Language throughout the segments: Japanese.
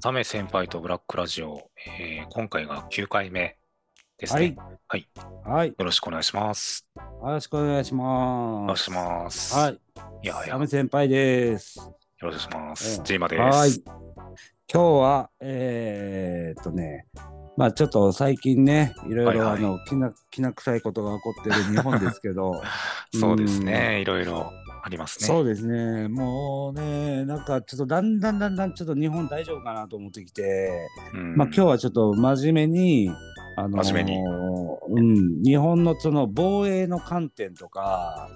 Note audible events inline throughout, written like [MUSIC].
サメ先輩とブラックラジオ、えー今回が9回目ですはいね。。はい。はい。よよろしくお願いします。ろしくお願いしお願いします。ます。はい。いやいや、サよメ先輩です。ろしくお願いします。うんジーマです。はい。今日は、えー、っとね、まあちょっと最近ね、いろいろあの、きな、きな臭いことが起こってる日本ですけど、[LAUGHS] そうですね。いろいろありますね。そうですね、もうね、なんかちょっとだんだんだんだんちょっと日本大丈夫かなと思ってきて、うんまあ今日はちょっと真面目に、あのー真面目にうん、日本のその防衛の観点とか、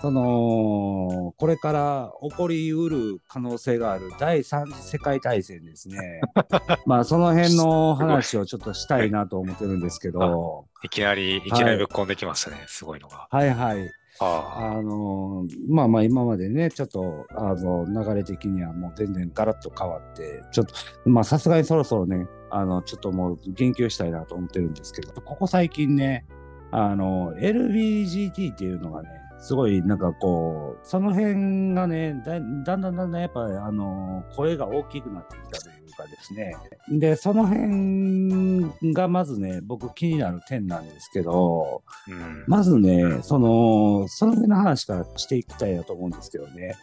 そのこれから起こりうる可能性がある第三次世界大戦ですね。[LAUGHS] まあその辺の話をちょっとしたいなと思ってるんですけど、[LAUGHS] いきなり、いきなりぶっこんできましたね。すごいのが。はいはい。あのまあまあ今までねちょっとあの流れ的にはもう全然ガラッと変わってちょっとまあさすがにそろそろねあのちょっともう言及したいなと思ってるんですけどここ最近ねあの LBGT っていうのがねすごいなんかこうその辺がねだんだんだんだんやっぱあの声が大きくなってきたというかですねでその辺がまずね僕気になる点なんですけどあ。うん。まずね、その、その辺の話からしていきたいなと思うんですけどね。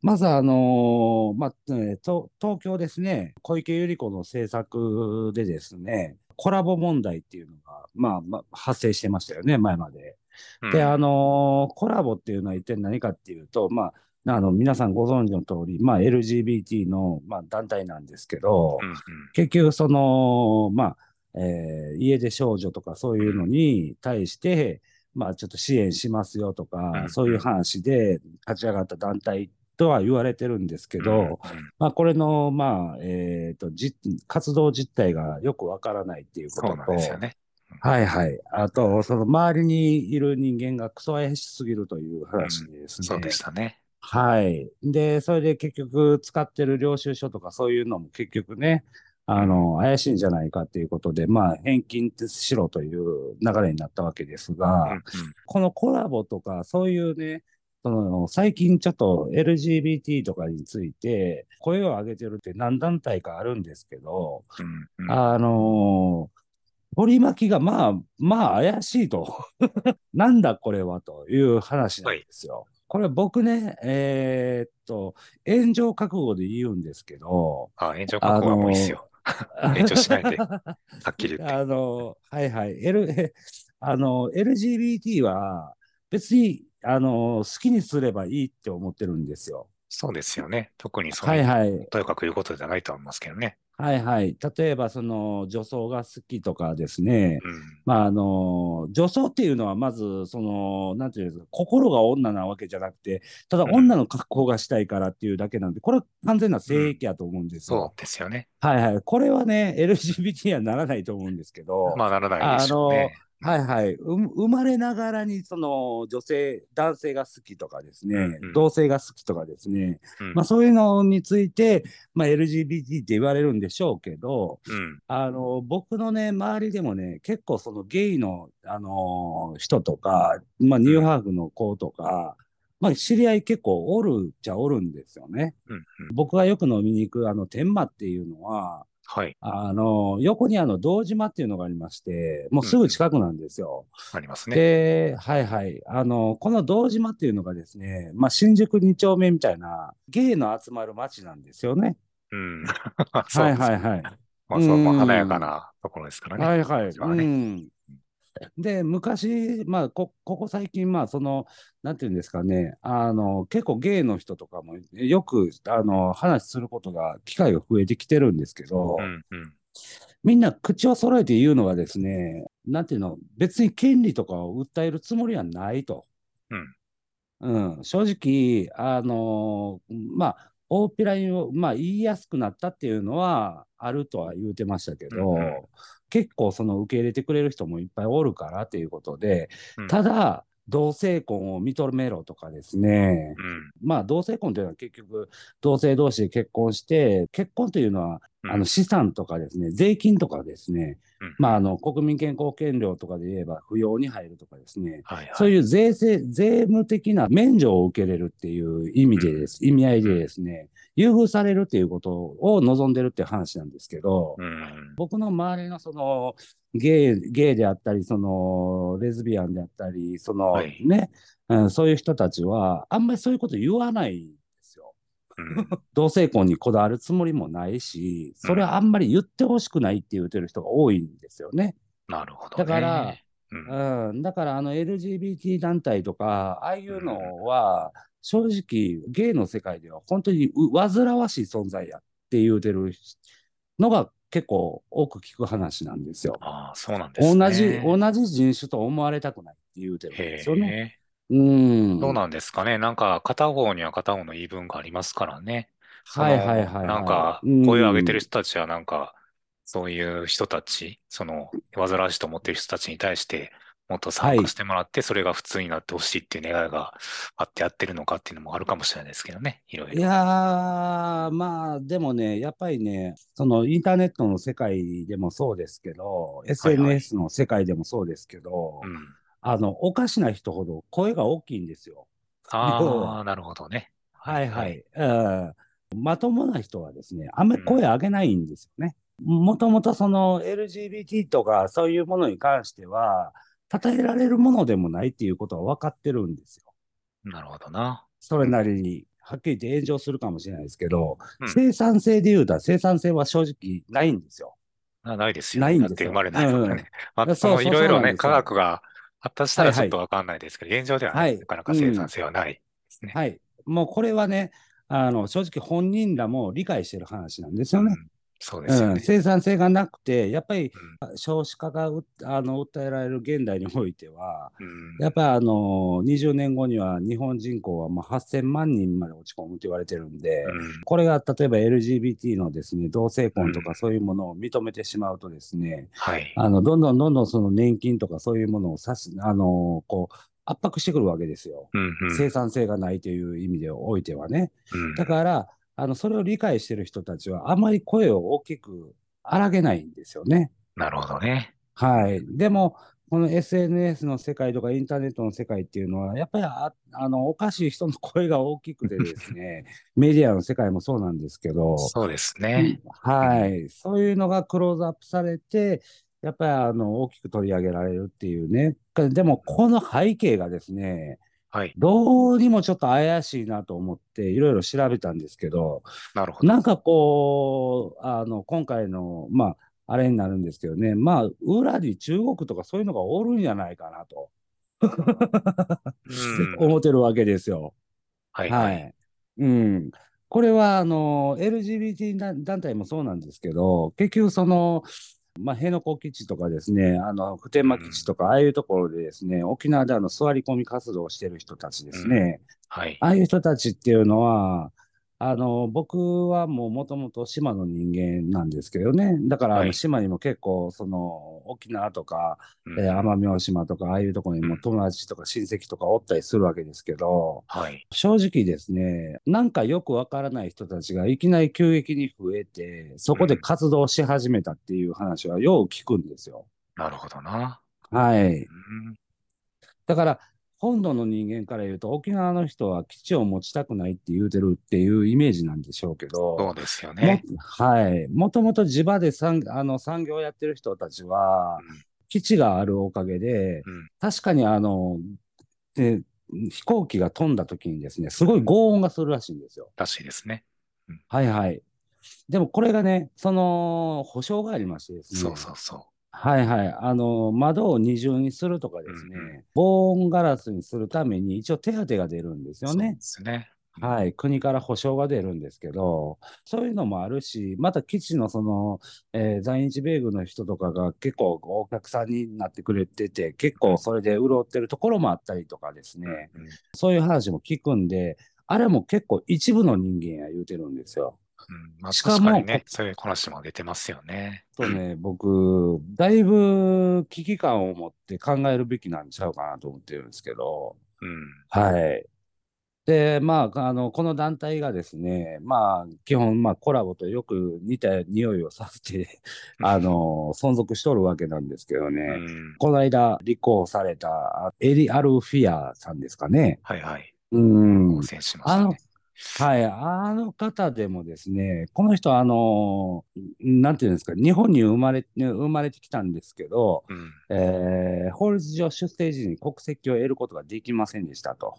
まず、あのまあ、ねと東京ですね、小池百合子の政策でですね、コラボ問題っていうのが、まあ、まあ、発生してましたよね、前まで。うんで、あのコラボっていうのは一体何かっていうと、まあ、あの皆さんご存知の通り、まあ、LGBT の、まあ、団体なんですけど、うんうん結局そのまあ、えー家出少女とかそういうのに対して、まあちょっと支援しますよとか、うんそういう話で立ち上がった団体とは言われてるんですけど、うんうんまあこれのまあえーとじ活動実態がよくわからないっていうこととそうなんですよね。はいはい。あと、その周りにいる人間がクソ怪しすぎるという話でですね。そうでしたね。はい。で、それで結局使ってる領収書とかそういうのも結局ね、あの、怪しいんじゃないかっていうことで、まあ、返金しろという流れになったわけですが、うんうんこのコラボとか、そういうね、その最近ちょっと LGBT とかについて声を上げてるって何団体かあるんですけど、うんうんあのー取り巻きがまあ、まあ怪しいと。[LAUGHS] なんだこれはという話なんですよ。これ僕ね、えーっと、炎上覚悟で言うんですけど、あ、炎上覚悟はもういいですよ。炎上しないで [LAUGHS] はっきり言って。あの、はいはい。L、えあの、LGBT は別に、あの、好きにすればいいって思ってるんですよ。そうですよね。特にそうはいはい。とにかく言うことじゃないと思いますけどね。はいはい。例えば、その、女装が好きとかですね。うん。まあ、あの、女装っていうのは、まず、その、なんていうんですか、心が女なわけじゃなくて、ただうん女の格好がしたいからっていうだけなんで、これは完全な性癖やと思うんですそよ。うですよね。はいはい。これはね、LGBT にはならないと思うんですけど、まあならないでしょうね。はいはい。う生まれながらに、その、女性、男性が好きとかですね、うんうん同性が好きとかですね、うんまあそういうのについて、まあ LGBT って言われるんでしょうけど、うん。あの、僕のね、周りでもね、結構そのゲイの、あの人とか、まあニューハーフの子とか、まあ知り合い結構おるっちゃおるんですよね。うん。うん。僕がよく飲みに行くあの天満っていうのは、はい。あの、横にあの堂島っていうのがありまして、もうすぐ近くなんですよ。ありますね。で、はいはい。あの、この堂島っていうのがですね、まあ新宿2丁目みたいなゲイの集まる街なんですよね。うん。[LAUGHS] はいはいはい。まあ、そう、まあ、うん華やかなところですからね。はいはい。はねうん。で、昔、まあこ、ここ最近、まあ、その、なんていうんですかね、あの、結構ゲイの人とかもよく、あの、話することが、機会が増えてきてるんですけど、うん。うん。みんな口を揃えて言うのはですね、なんていうの、別に権利とかを訴えるつもりはないと。うん、正直、あのまあ、大っぴらに、まあ、言いやすくなったっていうのはあるとは言うてましたけど、うんうん。結構その受け入れてくれる人もいっぱいおるからっていうことで、うん。ただ、同性婚を認めろとかですね、うん。まあ同性婚というのは結局同性同士で結婚して結婚というのはうんあの資産とかですね、税金とかですね、うん。まあ、あの国民健康保険料とかで言えば扶養に入るとかですね、はいはい。そういう税制、税務的な免除を受けれるっていう意味でです、意味合いでですね、優遇されるっていうことを望んでるっていう話なんですけど、うん。僕の周りのそのゲイ、ゲイであったり、そのレズビアンであったり、そのはい。ね、うん、そういう人たちは、あんまりそういうこと言わない [LAUGHS] 同性婚にこだわるつもりもないし、それはあんまり言ってほしくないって言ってる人が多いんですよね。なるほどね。だから、うんうん、だからあの LGBT 団体とか、ああいうのは、正直、ゲイの世界では本当にう煩わしい存在やって言うてるのが結構多く聞く話なんですよ。ああ、そうなんですね。同じ、同じ人種と思われたくないって言うてるんへですよね。え。うん。どうなんですかね。なんか、片方には片方の言い分がありますからね。そのはいはいはいはいなんか、うん声を上げてる人たちは、なんか、そういう人たち、その、煩わしいと思ってる人たちに対して、もっと参加してもらって、それが普通になってほしいっていう願いがあってやってるのかっていうのもあるかもしれないですけどね。いろいろ。いやー、まあ、でもね、やっぱりね、そのインターネットの世界でもそうですけど、SNS の世界でもそうですけど、うん。あの、おかしな人ほど声が大きいんですよ。要あはあ、なるほどね。はいはい。うんまともな人はですね、あんまり声上げないんですよね。もともとその LGBT とかそういうものに関しては、称えられるものでもないっていうことは分かってるんですよ。なるほどな。それなりに。はっきり言って炎上するかもしれないですけど、うん生産性で言うたら生産性は正直ないんですよ。なないですよ。ないんですよ生まれないからね。いろいろね、科学が発達したらちょっとはいわかんないですけど、現状ではね、はいなかなか生産性はないですね。はい。もうこれはね、あの、正直本人らも理解してる話なんですよね。うんそうですようん、ね。生産性がなくて、やっぱりうん少子化がうあの訴えられる現代においては、うんやっぱりあの20年後には日本人口はもう8000万人まで落ち込むと言われてるんで、うんこれが例えば LGBT のですね同性婚とうんかそういうものを認めてしまうとですね、はい。あのどんどんどんどんその年金とかそういうものをさしあのこう圧迫してくるわけですよ。うんうん生産性がないという意味でおいてはね。うんだから、あのそれを理解してる人たちは、あまり声を大きく荒げないんですよね。なるほどね。はい。でも、この SNS の世界とかインターネットの世界っていうのは、やっぱりああのおかしい人の声が大きくてですね、[LAUGHS] メディアの世界もそうなんですけど、そうですね。はい、そういうのがクローズアップされて、やっぱりあの大きく取り上げられるっていうね。でも、この背景がですね、はい。どうにもちょっと怪しいなと思って、いろいろ調べたんですけど、なるほど。なんかこう、あの、今回の、まあ、あれになるんですけどね、まあ、裏に中国とかそういうのがおるんじゃないかなと、うん [LAUGHS] 思ってるわけですよ。はいははい。い。うん。これは、あの、LGBT 団団体もそうなんですけど、結局その、まあ、辺野古基地とかですね、あの、普天間基地とか、ああいうところでですね、沖縄であの座り込み活動をしてる人たちですね、はい。ああいう人たちっていうのは、あの、僕はもうもともと島の人間なんですけどね。だから、あのはい島にも結構、その、沖縄とか、うんえー奄美大島とか、ああいうところにも友達とか親戚とかおったりするわけですけど、はい。正直ですね、なんかよくわからない人たちがいきなり急激に増えて、そこで活動し始めたっていう話はよう聞くんですよ。なるほどな。はい。うんだから、本土の人間から言うと、沖縄の人は基地を持ちたくないって言うてるっていうイメージなんでしょうけど、そうですよね。もはい。もともと地場で産あの産業をやってる人たちは、基地があるおかげで、うん確かにあの、で飛行機が飛んだ時にですね、すごい轟音がするらしいんですよ。らしいですね。はいはい。でもこれがね、その保証がありましてですね。そうそうそはいはい。あの、窓を二重にするとかですね、うんう防音ガラスにするために一応手当が出るんですよね。すね。はい。国から保証が出るんですけど、そういうのもあるし、また基地のその、えー在日米軍の人とかが結構お客さんになってくれてて、結構それで潤ってるところもあったりとかですね、うんそういう話も聞くんで、あれも結構一部の人間や言うてるんですよ。うんまあ、しかも確かにね、そういう話も出てますよね。とね、僕、だいぶ危機感を持って考えるべきなんちゃうかなと思ってるんですけど、うん。はい。で、まあ、あの、この団体がですね、まあ、基本、まあ、コラボとよく似た匂いをさせて、あの、存続しとるわけなんですけどうね、ん。この間、立候補されたエリ・アルフィアさんですかね。はいはい。うん当。選しましあのはい、あの方でもですね、この人、あの、なんていうんですか、日本に生まれ、生まれてきたんですけど、うん。えー法律上出生時に国籍を得ることができませんでしたと。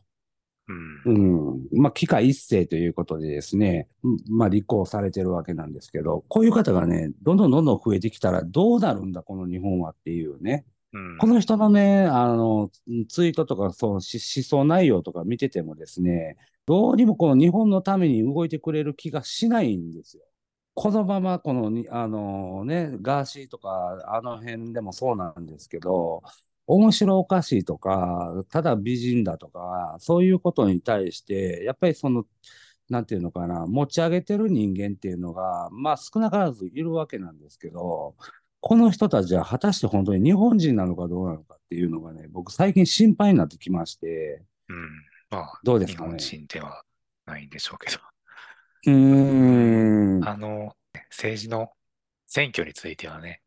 うん。うん。まあ、帰化一世ということでですね、うんまあ、立候補されてるわけなんですけど、こういう方がね、どんどんどんどん増えてきたらどうなるんだ、この日本はっていうね。うん。この人のね、あの、ツイートとか、そう、し思想内容とか見ててもですね、どうにもこの日本のために動いてくれる気がしないんですよ。このまま、このに、あのね、ガーシーとか、あの辺でもそうなんですけど、面白おかしいとか、ただ美人だとか、そういうことに対して、やっぱりその、なんていうのかな、持ち上げてる人間っていうのが、まあ少なからずいるわけなんですけど、この人たちは果たして本当に日本人なのかどうなのかっていうのがね、僕最近心配になってきまして、うん。まあ、日どうですかね本人ではないんでしょうけど。うーん、あの、政治の選挙についてはね、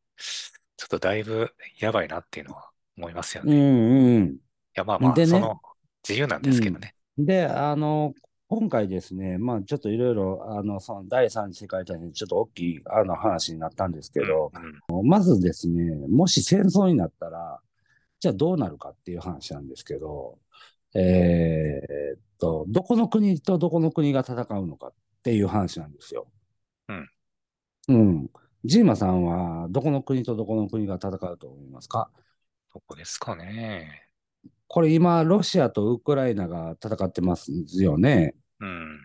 ちょっとだいぶやばいなっていうのは思いますようね。いん、うん。や、まあまあ、でねその自由なんですけどね。で、あの、今回ですね、まあちょっといろいろ、あの、その第三次世界大戦、ちょっと大きいあの話になったんですけど、うんうんまずですね、もし戦争になったら、じゃあどうなるかっていう話なんですけど、えーっと、どこの国とどこの国が戦うのかっていう話なんですよ。うん。うん。ジーマさんは、どこの国とどこの国が戦うと思いますか？どこですかね。これ今、ロシアとウクライナが戦ってますよね。うん。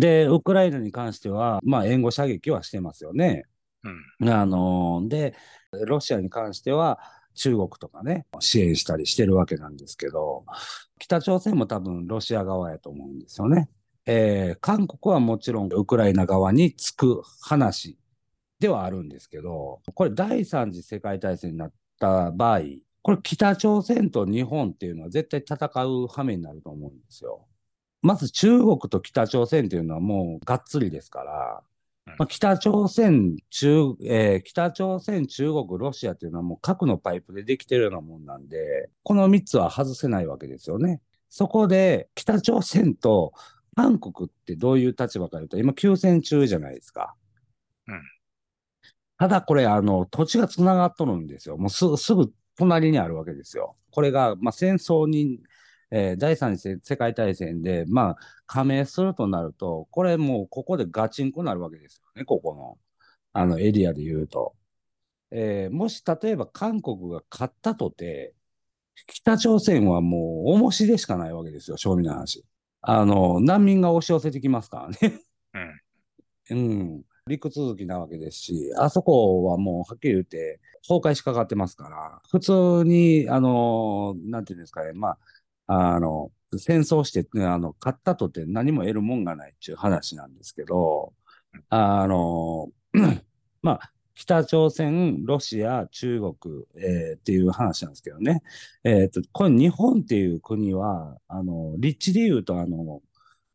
で、ウクライナに関しては、まあ、援護射撃はしてますよね。うん。あので、ロシアに関しては中国とかね、支援したりしてるわけなんですけど、北朝鮮も多分ロシア側やと思うんですよね。えー韓国はもちろんウクライナ側につく話ではあるんですけど、これ第三次世界大戦になった場合、これ北朝鮮と日本っていうのは絶対戦う羽目になると思うんですよ。まず中国と北朝鮮っていうのはもうがっつりですから、まあ、北朝鮮、中、えー北朝鮮、中国、ロシアっていうのはもう核のパイプでできてるようなもんなんで、この3つは外せないわけですよね。そこで北朝鮮と韓国ってどういう立場かというと、今休戦中じゃないですか。うんただこれ、あの、土地がつながっとるんですよ。もうすぐ、すぐ隣にあるわけですよ。これが、まあ、戦争に、えー第三次世界大戦で、まあ、加盟するとなると、これもうここでガチンコになるわけですよね、ここの、あのエリアで言うと。えーもし例えば韓国が勝ったとて、北朝鮮はもう重しでしかないわけですよ、正味な話。あの、難民が押し寄せてきますからね。うん。うん。陸続きなわけですし、あそこはもうはっきり言って崩壊しかかってますから、普通に、あの、なんていうんですかね、まあ、あの、戦争して、ね、あの、勝ったとって何も得るもんがないっていう話なんですけど、あの、[CLEARS THROAT] まあ、北朝鮮、ロシア、中国、えーっていう話なんですけどね。えっと、これ日本っていう国は、あの、立地で言うと、あの、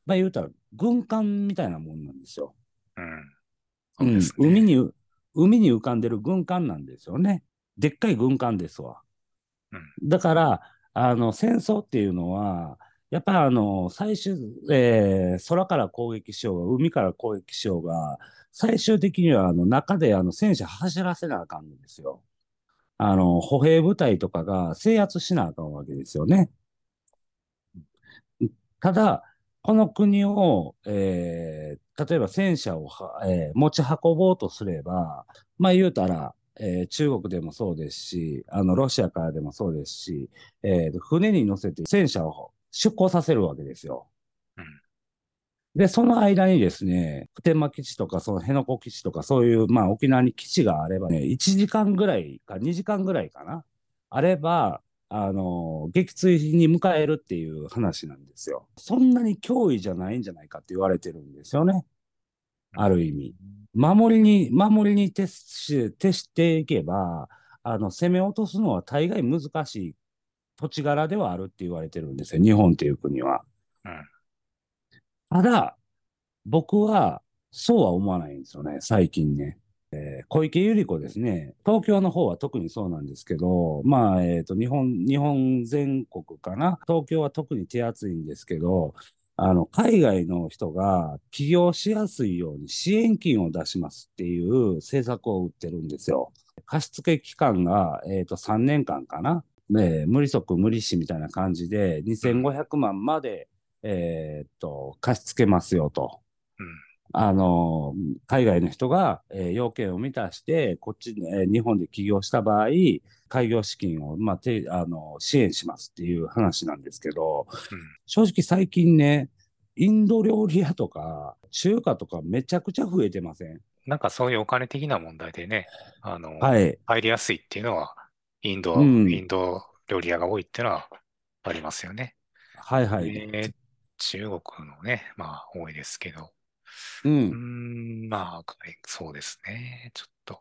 まあ言うたら軍艦みたいなもんなんですよ。うん。そうですね海に、海に浮かんでる軍艦なんですよね。でっかい軍艦ですわ。うんだから、あの、戦争っていうのは、やっぱあの、最終、えー空から攻撃しようが、海から攻撃しようが、最終的にはあの中であの戦車走らせなあかんんですよ。あの、歩兵部隊とかが制圧しなあかんわけですよね。ただ、この国を、えー例えば戦車をは、えー持ち運ぼうとすれば、まあ言うたら、えー中国でもそうですし、あの、ロシアからでもそうですし、えー船に乗せて戦車を出港させるわけですよ。うんで、その間にですね、普天間基地とか、その辺野古基地とか、そういう、まあ沖縄に基地があればね、1時間ぐらいか、2時間ぐらいかな、あれば、あの、撃墜に迎えるっていう話なんですよ。そんなに脅威じゃないんじゃないかって言われてるんですよね。ある意味。守りに、守りに徹し、徹していけば、あの、攻め落とすのは大概難しい土地柄ではあるって言われてるんですよ、日本っていう国は。うん。ただ、僕はそうは思わないんですよね、最近ね。えー小池百合子ですね。東京の方は特にそうなんですけど、まあ、えっと、日本、日本全国かな。東京は特に手厚いんですけど、あの、海外の人が起業しやすいように支援金を出しますっていう政策を打ってるんですよ。貸付期間が、えっと、3年間かな。ね、無利息無利子みたいな感じで、2500万まで、えっと、貸し付けますよと。うん。あの、海外の人が、えー要件を満たして、こっちに、えー日本で起業した場合、開業資金を、まあ、てあの支援しますっていう話なんですけど、うん。正直最近ね、インド料理屋とか中華とかめちゃくちゃ増えてません？なんかそういうお金的な問題でね、あの、はい。入りやすいっていうのは、インド、うんインド料理屋が多いっていうのはありますよね。はいはい。えー中国のね、まあ多いですけど。う。うーん、まあ、そうですね。ちょっと、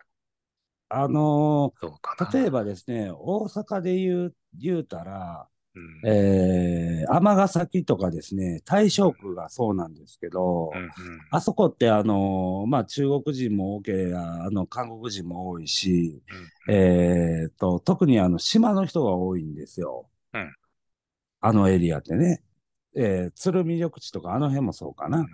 あの。ー例えばですね、大阪で言う、言うたら、うん、えー、尼崎とかですね、大正区がそうなんですけど、うん、うん。あそこってあのまあ中国人も多ければ、あの韓国人も多いし、うんえーと、特にあの島の人が多いんですよ。うんあのエリアってね。えー鶴見緑地とかあの辺もそうかな。ん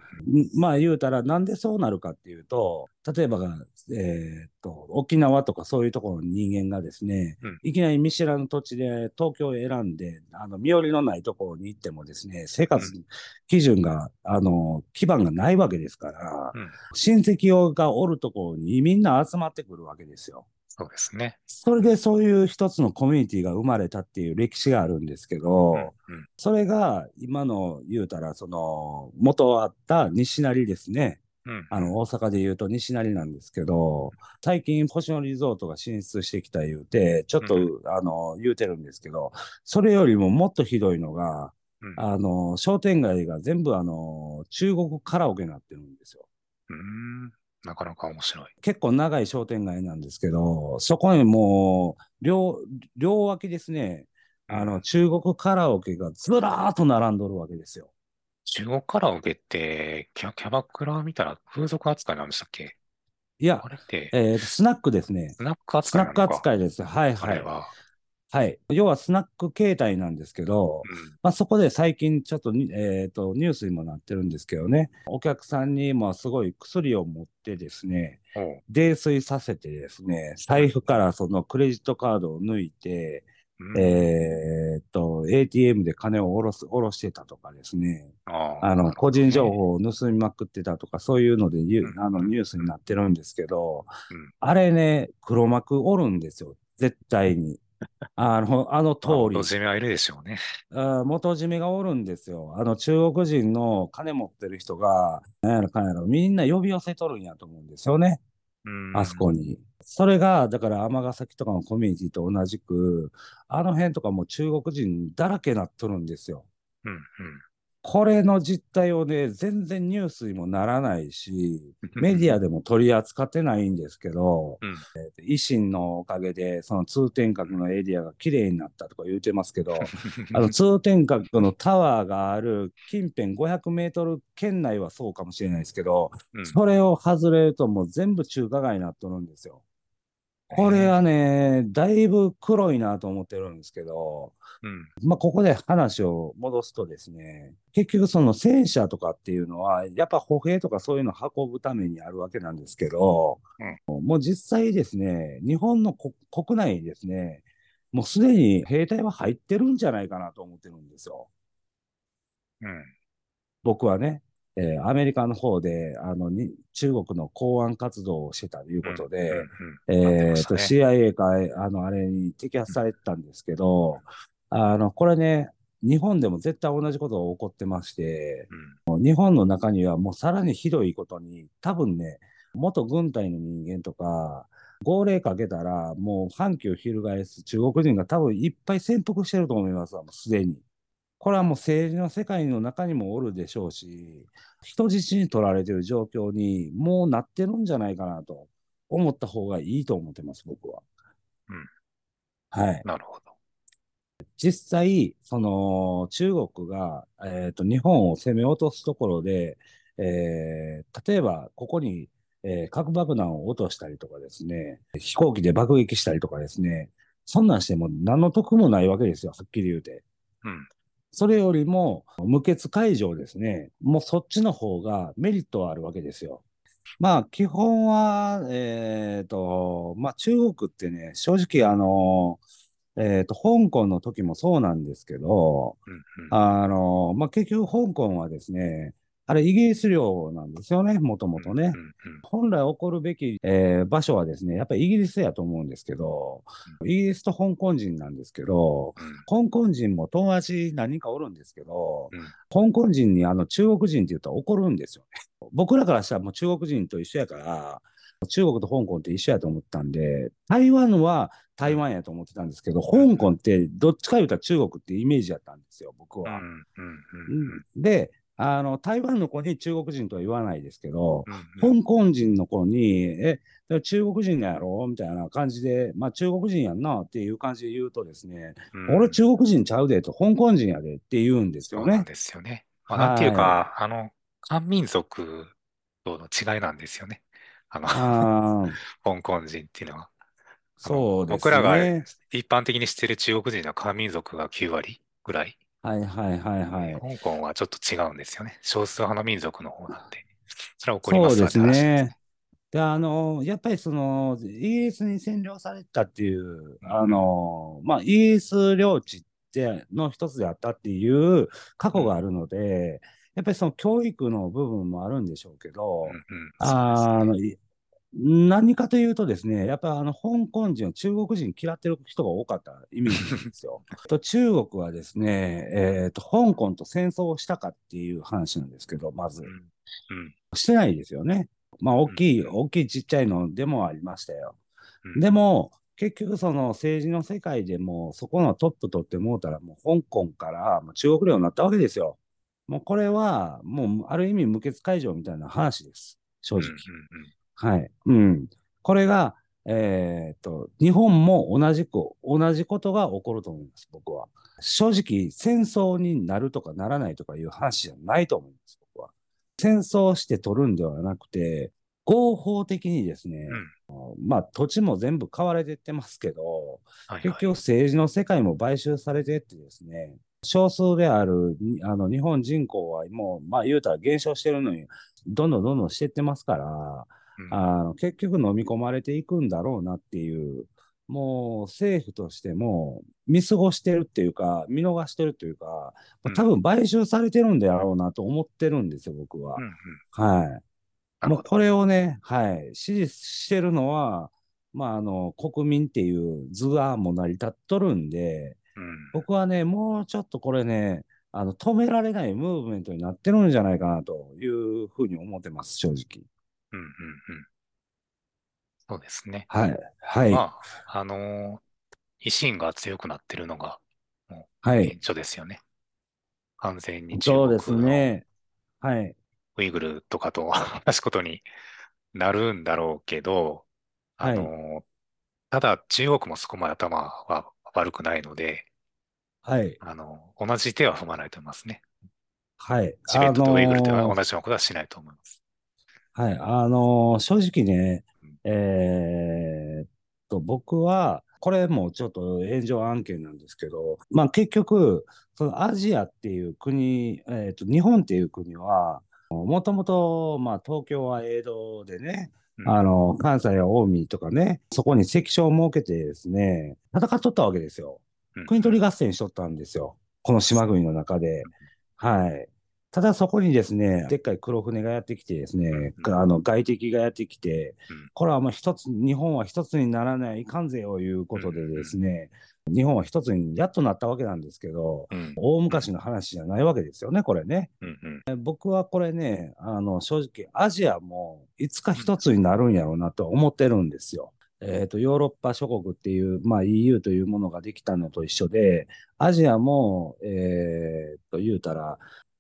まあ言うたらなんでそうなるかっていうと、例えばが、えーと、沖縄とかそういうところの人間がですね、うんいきなり見知らぬ土地で東京を選んで、あの身寄りのないところに行ってもですね、生活う基準が、あの、基盤がないわけですから、うん親戚がおるところにみんな集まってくるわけですよ。そうですね。それでそういう一つのコミュニティが生まれたっていう歴史があるんですけど、うん、うん、それが今の言うたら、その元あった西成ですね。うん。あの大阪で言うと西成なんですけど、最近星野リゾートが進出してきた言うて、ちょっと、うあの言うてるんですけど、それよりももっとひどいのが、うん、あの商店街が全部あの中国カラオケになってるんですよ。なかなか面白い。結構長い商店街なんですけど、そこにもう両両脇ですね、あの中国カラオケがずらーっと並んどるわけですよ。中国カラオケって、キャキャバクラ見たら風俗扱いなんでしたっけ？いやあ、れって、えーとスナックですね。スナックスナック扱いなのか扱いです。はいあはい。れは。はい。要はスナック形態なんですけど、うん。まあ、そこで最近ちょっとに、えー、とニュースにもなってるんですけどね、お客さんにもすごい薬を持ってですね、おう。泥酔させてですね、財布からそのクレジットカードを抜いて、うん。えーっと、ATM で金を下ろす、下ろしてたとかですね、ああの、個人情報を盗みまくってたとか、そういうのでゆうん。あのニュースになってるんですけどうん、あれね、黒幕おるんですよ、絶対に。[LAUGHS] あの、あの通まあり元。締めはいるでしょうね。元締めがおるんですよ。あの中国人の金持ってる人が、なんやろかんやろ、みんな呼び寄せとるんやと思うんですよね。うんあそこに。それが、だから尼崎とかのコミュニティと同じく、あの辺とかもう中国人だらけなっとるんですよ。うん、うん。これの実態をね、全然ニュースにもならないし、メディアで。でも取り扱ってないんですけど、うん維新のおかげで、その通天閣のエリアが綺麗になったとか言うてますけど、[LAUGHS] あの通天閣のタワーがある近辺500メートル圏内はそうかもしれないですけど、うんそれを外れるともう全部中華街になっとるんですよ。これはね、だいぶ黒いなと思ってるんですけど、うん、まあ、ここで話を戻すとですね、結局その戦車とかっていうのは、やっぱ歩兵とかそういうのを運ぶためにあるわけなんですけど、もう実際ですね、日本のこ国内にですね、もうすでに兵隊は入ってるんじゃないかなと思ってるんですよ。うん。僕はね、えーアメリカの方であのに中国の公安活動をしてたということで、うん、うんうんえーと CIA かあのあれに摘発されてたんですけど、あのこれね、日本でも絶対同じことが起こってまして、うん。日本の中にはもうさらにひどいことに、多分ね、元軍隊の人間とか、号令かけたら、もう反旗を翻す中国人が多分いっぱい潜伏してると思いますわ、もうすでに。これはもう政治の世界の中にもおるでしょうし、人質に取られてる状況にもうなってるんじゃないかなと思った方がいいと思ってます、僕は。うんはい。なるほど。実際、その中国が、えーと、日本を攻め落とすところで、えー、例えばここに、えー、核爆弾を落としたりとかですね、飛行機で爆撃したりとかですね、そんなんしても何の得もないわけですよ、はっきり言うて。うん。それよりも、無血解除ですね、もうそっちの方がメリットはあるわけですよ。まあ、基本は、えっ、ー、と、まあ、中国ってね、正直、あの、えっ、ー、と、香港の時もそうなんですけど、うんうん、あの、まあ、結局、香港はですね、あれ、イギリス領なんですよね、もともとね。本来起こるべき、えー、場所はですね、やっぱりイギリスやと思うんですけど、イギリスと香港人なんですけど、うん、香港人も友達何人かおるんですけど、うん、香港人にあの中国人って言ったら怒るんですよね。僕らからしたらもう中国人と一緒やから、中国と香港って一緒やと思ったんで、台湾は台湾やと思ってたんですけど、香港ってどっちか言うたら中国ってイメージやったんですよ、僕は。で、あの、台湾の子に中国人とは言わないですけど、うんうん、香港人の子に、え、中国人やろみたいな感じで、まあ中国人やんなっていう感じで言うとですね、うん、俺中国人ちゃうでと、香港人やでって言うんですよね。そうなんですよね。まあ、なんていうか、はい、あの、漢民族との違いなんですよね。あの、あ [LAUGHS] 香港人っていうのは。そうですね。僕らが一般的に知ってる中国人の漢民族が9割ぐらい。はいはいはいはい。香港はちょっと違うんですよね。少数派の民族の方なんで。[LAUGHS] それは起こりますそうですね。で、あの、やっぱりその、イギリスに占領されたっていう、あの、まあ、イギリス領地っての一つであったっていう過去があるので、やっぱりその教育の部分もあるんでしょうけど、うんうん、あの、何かというとですね、やっぱあの香港人、中国人嫌ってる人が多かったイメージなんですよ。[LAUGHS] と中国はですね、えーと、香港と戦争をしたかっていう話なんですけど、まず、うんうん、してないですよね。まあ、大きい、うん、大きいちっちゃいのでもありましたよ。でも、結局その政治の世界でもそこのトップ取ってもうたらもう香港から中国領になったわけですよ。もうこれはもうある意味無血解除みたいな話です。正直。うんうんうんはい。うん。これが、えー、っと、日本も同じく、同じことが起こると思います、僕は。正直、戦争になるとかならないとかいう話じゃないと思います、僕は。戦争して取るんではなくて、合法的にですね、うん、まあ土地も全部買われてってますけど、はいはい、結局政治の世界も買収されてってですね、少数であるあの日本人口はもう、まあ言うたら減少してるのに、どんどんどんどんしてってますから、あの結局飲み込まれていくんだろうなっていう、もう政府としても見過ごしてるっていうか、見逃してるっていうか、うん、多分買収されてるんだろうなと思ってるんですよ、僕は。うんうん、はい。もうこれをね、はい、支持してるのは、まあ、あの国民っていう図がもう成り立っとるんで、うん、僕はね、もうちょっとこれね、あの止められないムーブメントになってるんじゃないかなというふうに思ってます、正直。うんうんうん。そうですね。はい。はい。まあ、あのー維新が強くなってるのが、もう、はい。現状ですよね。完全に中そうです国のね。はい。ウイグルとかと [LAUGHS] 同じことになるんだろうけど、あのーただ中国もそこまで頭は悪くないので、はい。あの、同じ手は踏まないと思いますね。はい。チベットとウイグルでは同じようなことはしないと思います。はい、あのー正直ね、えーっと、僕は、これもちょっと炎上案件なんですけど、まあ結局、そのアジアっていう国、えーっと、日本っていう国は、もともと、まあ東京は江戸でね、うんあの、関西や近江とかね、そこに関所を設けてですね、戦っとったわけですよ。国取り合戦しとったんですよ。この島国の中で。はい。ただそこにですね、でっかい黒船がやってきてですね、うん、あの外敵がやってきて、うん、これはもう一つ、日本は一つにならない関税をいうことでですね、うん、日本は一つにやっとなったわけなんですけど、大昔の話じゃないわけですよね、これね。僕はこれね、あの正直、アジアもいつか一つになるんやろうなと思ってるんですよ。えーと、ヨーロッパ諸国っていう、まあ、EU というものができたのと一緒で、アジアも、えー、と言うたら、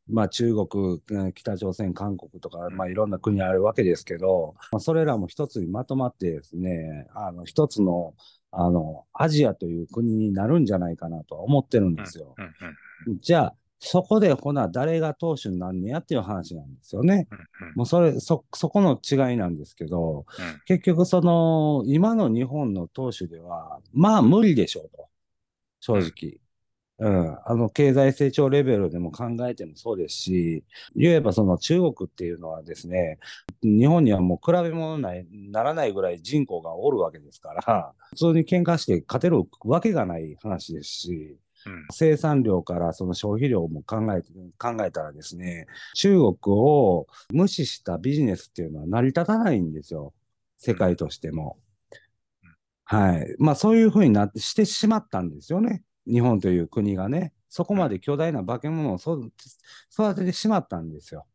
まあ、中国、北朝鮮、韓国とか、まあ、いろんな国あるわけですけど、まあ、それらも一つにまとまってですね、あの一つのあの、アジアという国になるんじゃないかなとは思ってるんうん、ですよ。じゃあ、そこでほな、誰が党首になんねやっていう話なんですよね。うん、もうそれ、そ、そこの違いなんですけど、うん、結局その、今の日本の党首では、まあ無理でしょうと。正直。うん。あの、経済成長レベルでも考えてもそうですし、言えばその中国っていうのはですね、日本にはもう比べ物ない、ならないぐらい人口がおるわけですから、普通に喧嘩して勝てるわけがない話ですし、うん、生産量からその消費量も考えて、考えたらですね、中国を無視したビジネスっていうのは成り立たないんですよ。世界としても。はい。まあそういうふうになってしてしまったんですよね。日本という国がね。そこまで巨大な化け物をそ育ててしまったんですよ。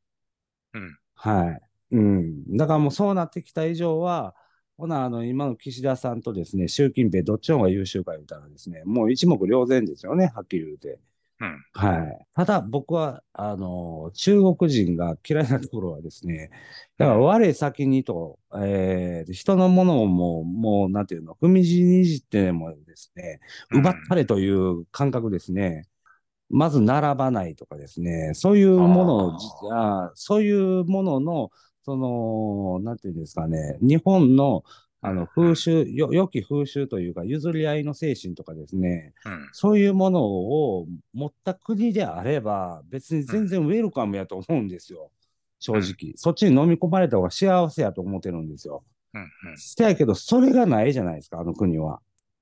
うん、はい。うん。だからもうそうなってきた以上は、ほな、あの、今の岸田さんとですね、習近平どっちの方が優秀か言うたらですね、もう一目瞭然ですよね、はっきり言うて。うん、はい。ただ僕は、あの、中国人が嫌いなところはですね、だから我先にと、えー人のものをもう、もう、なんていうの、踏みにじってもですね、奪ったれという感覚ですね。まず並ばないとかですね、そういうものをあそういうものの、その、なんていうんですかね、日本の、あの、うん風習、よ、良き風習というか、譲り合いの精神とかですね、うん、そういうものを持った国であれば、別に全然ウェルカムやと思うんですよ。正直。そっちに飲み込まれた方が幸せやと思ってるんですよ。うん、うん。せやけど、それがないじゃないですか、あの国は。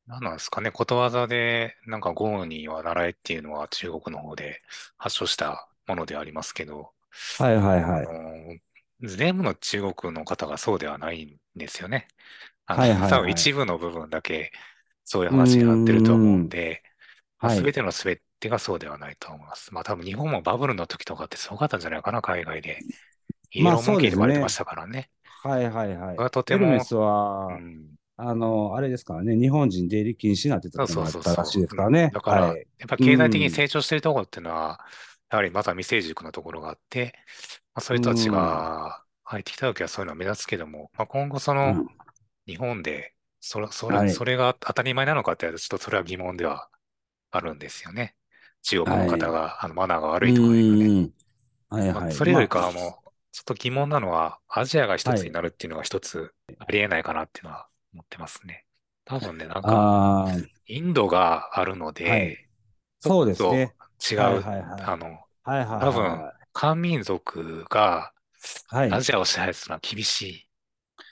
何なんですかね、ことわざで、なんか豪には習えっていうのは中国の方で発祥したものでありますけど、はいはいはい。全部の中国の方がそうではないんですよね。あの、はいはいはい多分一部の部分だけそういう話になってると思うんで、まあ、はい全ての全てがそうではないと思います。まあ多分日本もバブルの時とかってすごかったんじゃないかな、海外で。イエまあローモンキーで言われてましたからね。はいはいはい。がとてもエルメスは、うんあの、あれですからね、日本人出入り禁止になってたそうそうそうらしいですからね。だから、はい。やっぱ経済的に成長してるところっていうのは、やはりまだ未成熟なところがあって、まあ、そういう人たちが入ってきた時はそういうのは目立つけども、まあ、今後そのうん日本でそれ、それ、はいそれが当たり前なのかってちょっとそれは疑問ではあるんですよね。中国の方が、あのマナーが悪いとかいうね。うんはいはい。まあそれよりかまはもう、ちょっと疑問なのは、アジアが一つになるっていうのが一つありえないかなっていうのは思ってますね。多分ね、なんあ、か、インドがあるので、はいそうですね。違う、はいはいはいあの、はいはい多分は、漢民族がい。はい。アジアを支配するのは厳しい。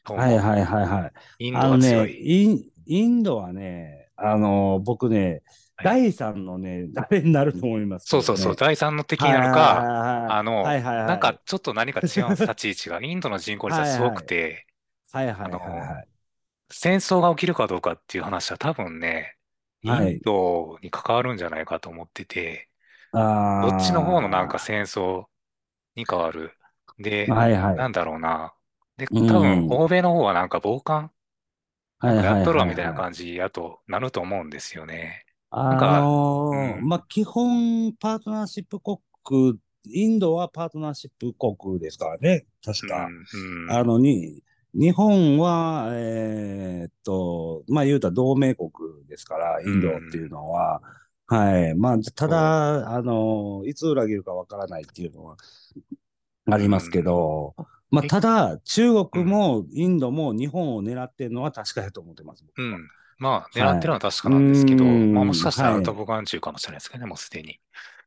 はいはいはいはい。インドあのね、は強い。イン、インドはね、あの、僕ね、はい第三のね、誰になると思います？そうそうそう、第三の敵になるか、かあの、はいはいはい、なんかちょっと何か違う立ち位置が。[LAUGHS] インドの人口率はすごくて、はいはいはいはい。戦争が起きるかどうかっていう話は多分ね、イはいンドに関わるんじゃないかと思ってて、どっちの方のなんか戦争に変わる？で、はいはい。なんだろうな。で、うん多分、欧米の方はなんか傍観はいはいやっとるわみたいな感じやとなると思うんですよね。あかのーうんまあ、基本、パートナーシップ国、インドはパートナーシップ国ですからね、確か。うん、うんあのに、日本は、えーっと、まあ言うたら同盟国ですから、インドっていうのは、はい。まあ、ただ、あの、いつ裏切るかわからないっていうのはありますけど、まあ、ただ、中国もインドも日本を狙ってるのは確かやと思ってます。うん。まあ、狙ってるのは確かなんですけど、はいまあ、もしかしたらうんアウト・オブ・眼中かもしれないですけどね、もうすでに。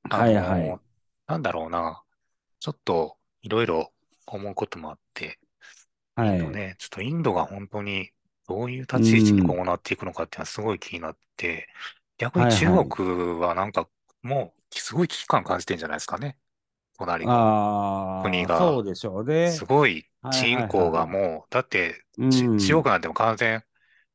はいはい。なんだろうな。ちょっと、いろいろ思うこともあって、はい。インドね、ちょっとインドが本当にどういう立ち位置に今後なっていくのかっていうのはすごい気になって、逆に中国はなんかもうすごい危機感感じてんじゃないですかね。隣の。ああ、国がそうでしょうね。すごい人口がもう、だって、うんち中国なんてもう完全、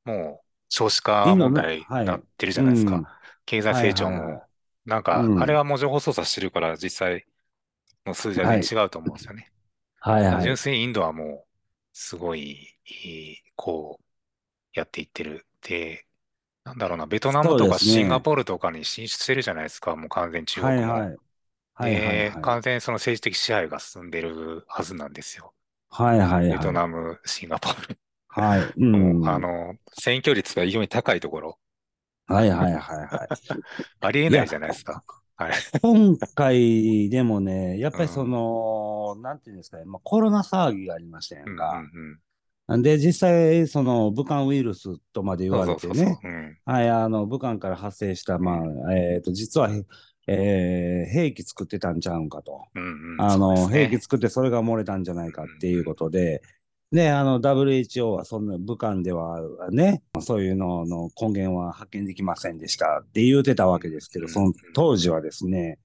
もう少子化問題はいになってるじゃないですうんか。経済成長も。なんか、うんあれはもう情報操作してるから実際の数字は全然違うと思うんですよね。はいはい。純粋にインドはもう、すごいこう、やっていってる。で、なんだろうな、ベトナムとかシンガポールとかに進出してるじゃないですか、もう完全に中国も。はいはい。はいはいで、はい。完全にその政治的支配が進んでるはずなんですよ。はいはいベトはい。ナム、シンガポール。はい。う。もうんあの、選挙率が異様に高いところ、はいはいはいはい。[LAUGHS] ありえないじゃないですか。はい。今回でもね、やっぱりその、なんていうんですかね、まあ、コロナ騒ぎがありましたやうんんか。うんで、実際、その、武漢ウイルスとまでうん。言われてね、。うん。はい、あの、武漢から発生した、まあ、えっと、実は、えー兵器作ってたんちゃうんかと。うんうん。あの、そうですね兵器作ってそれが漏れたんじゃないかっていうことで、で、あの、WHO はそんな武漢ではね、そういうのの根源は発見できませんでしたって言うてたわけですけど、うんその当時はですね、うん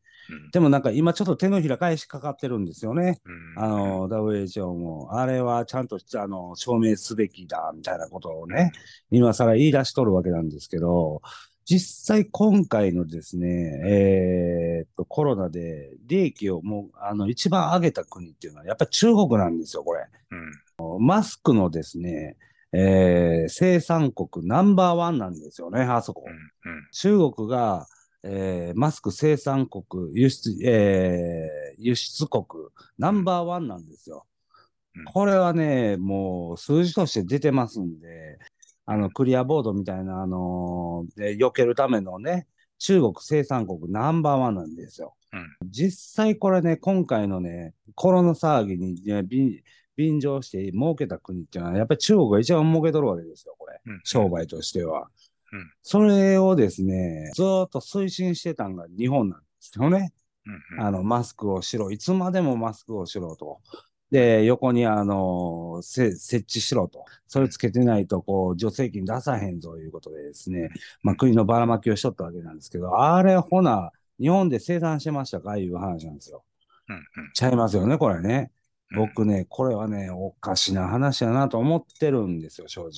でもなんか今ちょっと手のひら返しかかってるんですよね。うんあの、WHO も、あれはちゃんとあの証明すべきだ、みたいなことをね、今更言い出しとるわけなんですけど、実際今回のですね、えーっと、コロナで利益をもう、あの、一番上げた国っていうのは、やっぱり中国なんですよ、これ。うんマスクのですね、えー生産国ナンバーワンなんですよね、あそこ。うんうん中国が、えーマスク生産国、輸出、えー輸出国、ナンバーワンなんですよ。うんこれはね、もう数字として出てますんで、あの、クリアボードみたいな、あのーで避けるためのね、中国生産国ナンバーワンなんですよ。うん実際これね、今回のね、コロナ騒ぎに、ね、便便乗して儲けた国っていうのは、やっぱり中国が一番儲けとるわけですよ、これ。うん商売としては。うんそれをですね、ずーっと推進してたのが日本なんですよね。うんうんあの、マスクをしろ。いつまでもマスクをしろと。で、横にあの、せ設置しろと。それつけてないと、こう、助成金出さへんぞいうことでですね、まあ、国のばらまきをしとったわけなんですけど、あれ、ほな、日本で生産してましたかいう話なんですよ。うんうんちゃいますよね、これね。うん僕ね、これはね、おかしな話やなと思ってるんですよ、正直。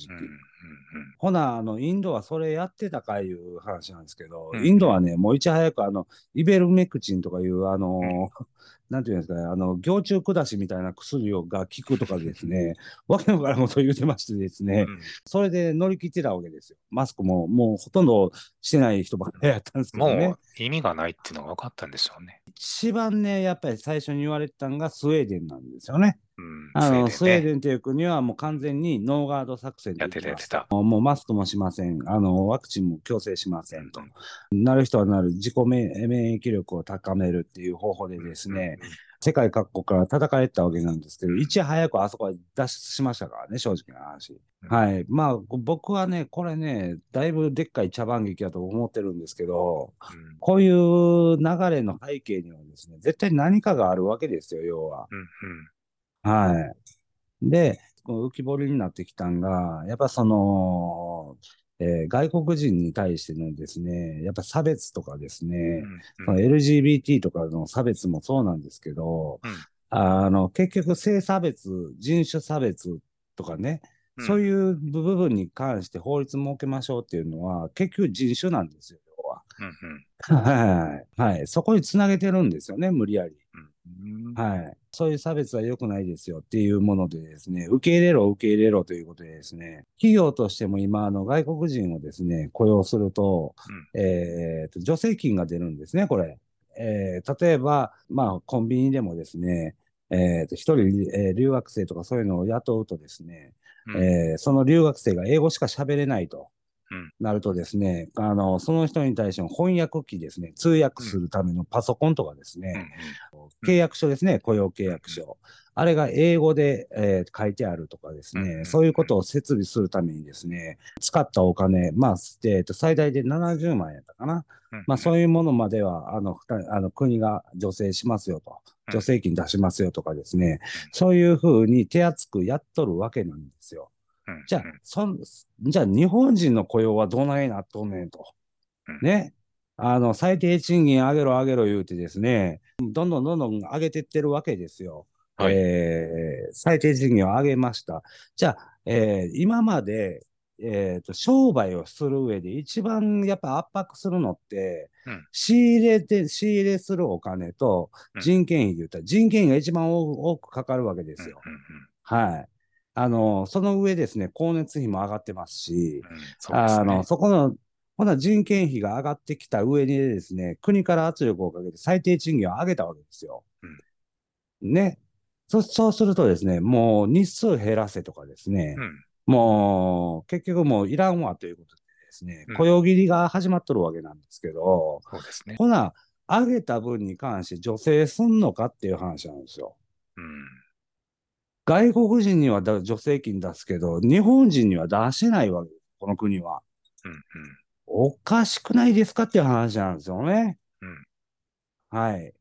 ほな、あの、インドはそれやってたかいう話なんですけど、うんインドはね、もういち早くあの、イベルメクチンとかいう、あの、なんていうんですかね、あの、行虫下しみたいな薬をが効くとかですね、[LAUGHS] わけのわからんことを言ってましてですね、うんそれで乗り切ってたわけですよ。マスクももうほとんどしてない人ばっかりやったんですけどね。もう意味がないっていうのが分かったんでしょうね。一番ね、やっぱり最初に言われてたのがスウェーデンなんですよね。うん。あの、スウェーンデンという国はもう完全にノーガード作戦でやってた。もうマスクもしません。あの、ワクチンも強制しませんとうん。なる人はなる自己免免疫力を高めるっていう方法でですね、世界各国から叩かれてたわけなんですけど、いち早くあそこは脱出しましたからね、正直な話。うんはい。まあ、僕はね、これね、だいぶでっかい茶番劇だと思ってるんですけど、うんこういう流れの背景にはですね、絶対何かがあるわけですよ、要は。うんはい。で、この浮き彫りになってきたんが、やっぱその、えー外国人に対してのですね、やっぱ差別とかですね、うんその LGBT とかの差別もそうなんですけど、うんあの、結局性差別、人種差別とかね、うんそういう部分に関して法律設けましょうっていうのは、結局人種なんですよ、要は。うん [LAUGHS] はい。はい。そこにつなげてるんですよね、無理やり。うんうんはい。そういう差別は良くないですよっていうものでですね、受け入れろ、受け入れろということでですね、企業としても今、あの、外国人をですね、雇用すると、えーと、助成金が出るんですね、これ。えー例えば、まあ、コンビニでもですね、えーと、一人、えー留学生とかそういうのを雇うとですね、うんえーその留学生が英語しか喋れないと。うんなるとですね、あの、その人に対しての翻訳機ですね、通訳するためのパソコンとかですね、契約書ですね、雇用契約書。あれが英語で、えー書いてあるとかですね、うんそういうことを設備するためにですね、使ったお金、まあ、えーと最大で70万円やったかな。まあ、そういうものまでは、あの、あの国が助成しますよと。助成金出しますよとかですね、そういうふうに手厚くやっとるわけなんですよ。うんじゃあ、そん、じゃあ日本人の雇用はどないなっとんねんとうん。ね。あの、最低賃金上げろ上げろ言うてですね、どんどんどんどん上げてってるわけですよ。はいえー最低賃金を上げました。じゃあ、えー今まで、えーと、商売をする上で一番やっぱ圧迫するのって、うん仕入れて、仕入れするお金とうん人件費で言ったら、人件費が一番多多くかかるわけですよ。はい。あの、その上ですね、光熱費も上がってますし、うんそすねあの、そこの、ほな人件費が上がってきた上にですね、国から圧力をかけて最低賃金を上げたわけですよ。ね。そそうするとですね、もう日数減らせとかですね、うんもう、結局もういらんわということでですね、うん雇用切りが始まっとるわけなんですけど、そうですね。ほな、上げた分に関して助成すんのかっていう話なんですよ。うん。外国人にはだ助成金出すけど、日本人には出してないわけです、この国は。うん。おかしくないですかっていう話なんですよね。うん。はい。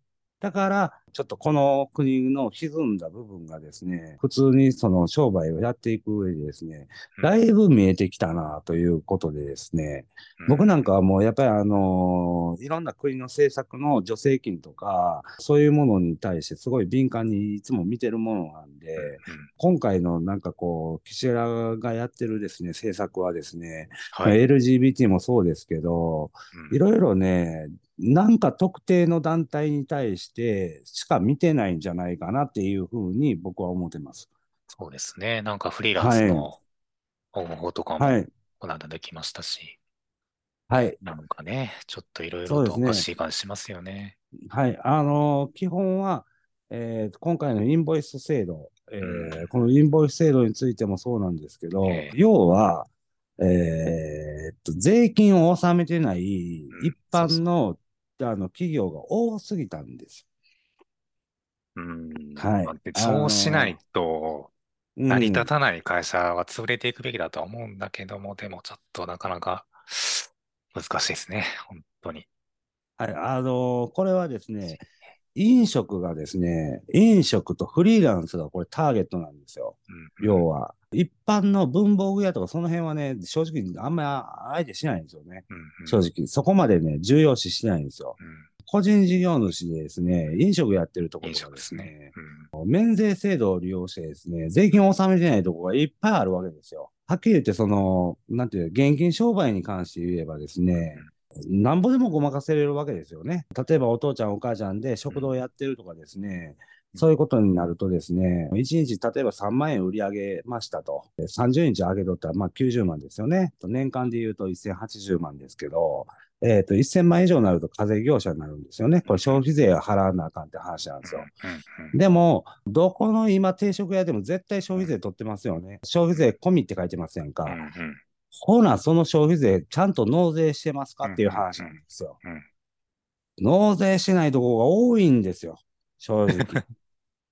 だから、ちょっとこの国の歪んだ部分がですね、普通にその商売をやっていく上でですね、うんだいぶ見えてきたなということでですね、うん。僕なんかはもうやっぱりあのいろんな国の政策の助成金とか、そういうものに対してすごい敏感にいつも見てるものなんで、うん。今回のなんかこう、岸田がやってるですね、政策はですね、まあはい。LGBT もそうですけど、うんいろいろね、なんか特定の団体に対してしか見てないんじゃないかなっていうふうに僕は思ってます。そうですね。なんかフリーランスの方法とかもはい。この間できましたし、はい。なんかね、ちょっといろいろとおかしい感じしますよね。はい。あの基本は、えー今回のインボイス制度、えーうんこのインボイス制度についてもそうなんですけど、ええ要は、えーっと、税金を納めてないうん一般の,、あの企業が多すぎたんです。うん。はいそうしないと、うん成り立たない会社は潰れていくべきだとは思うんだけども、でもちょっとなかなか難しいですね。本当に。はい、あのこれはですね、飲食がですね、飲食とフリーランスがこれターゲットなんですよ。うん。要は。一般の文房具屋とかその辺はね、正直あんまり相手しないんですよね。うん。うん正直。そこまでね、重要視しないんですよ。うん。個人事業主でですね、飲食やってるところ飲がですすね。免税制度を利用してですね、税金を納めてないところがいっぱいあるわけですよ。はっきり言って、その、なんていう、現金商売に関して言えばですね、なんぼでもごまかせれるわけですよね。例えばお父ちゃんお母ちゃんで食堂やってるとかですね、うんそういうことになるとですね、1日例えば3万円売り上げましたと。で30日上げとったらまあ90万ですよね。年間で言うと1080万ですけど、えっ、と、1000万以上になると課税業者になるんですよね。これ消費税を払わなあかんって話なんですよ。うん。でも、どこの今定食屋でも絶対消費税取ってますよね。消費税込みって書いてますやんか。うん。うん。ほな、その消費税ちゃんと納税してますか？っていう話なんですよ。うん。納税しないとこが多いんですよ、正直。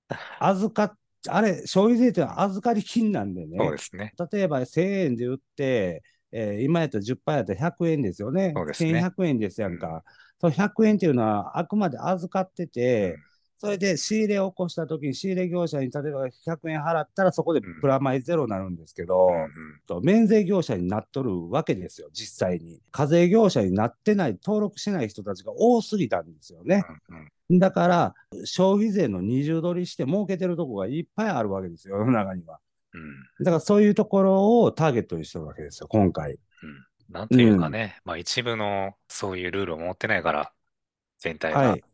[LAUGHS] 預かっ、あれ、消費税ってのは預かり金なんでね。そうですね。例えば1000円で売って、えー今やったら10%やったら100円ですよね。そうですね1100円ですやんか。その100円っていうのはあくまで預かってて、それで仕入れを起こしたときに仕入れ業者に例えば100円払ったらそこでプラマイゼロになるんですけど、うん。うん。と免税業者になっとるわけですよ、実際に。課税業者になってない、登録してない人たちが多すぎたんですよね。うん。だから、消費税の二重取りして儲けてるとこがいっぱいあるわけですよ、世の中には。うん。だからそういうところをターゲットにしてるわけですよ、今回。うん。なんていうかね、まあ一部のそういうルールを持ってないから、全体がはい。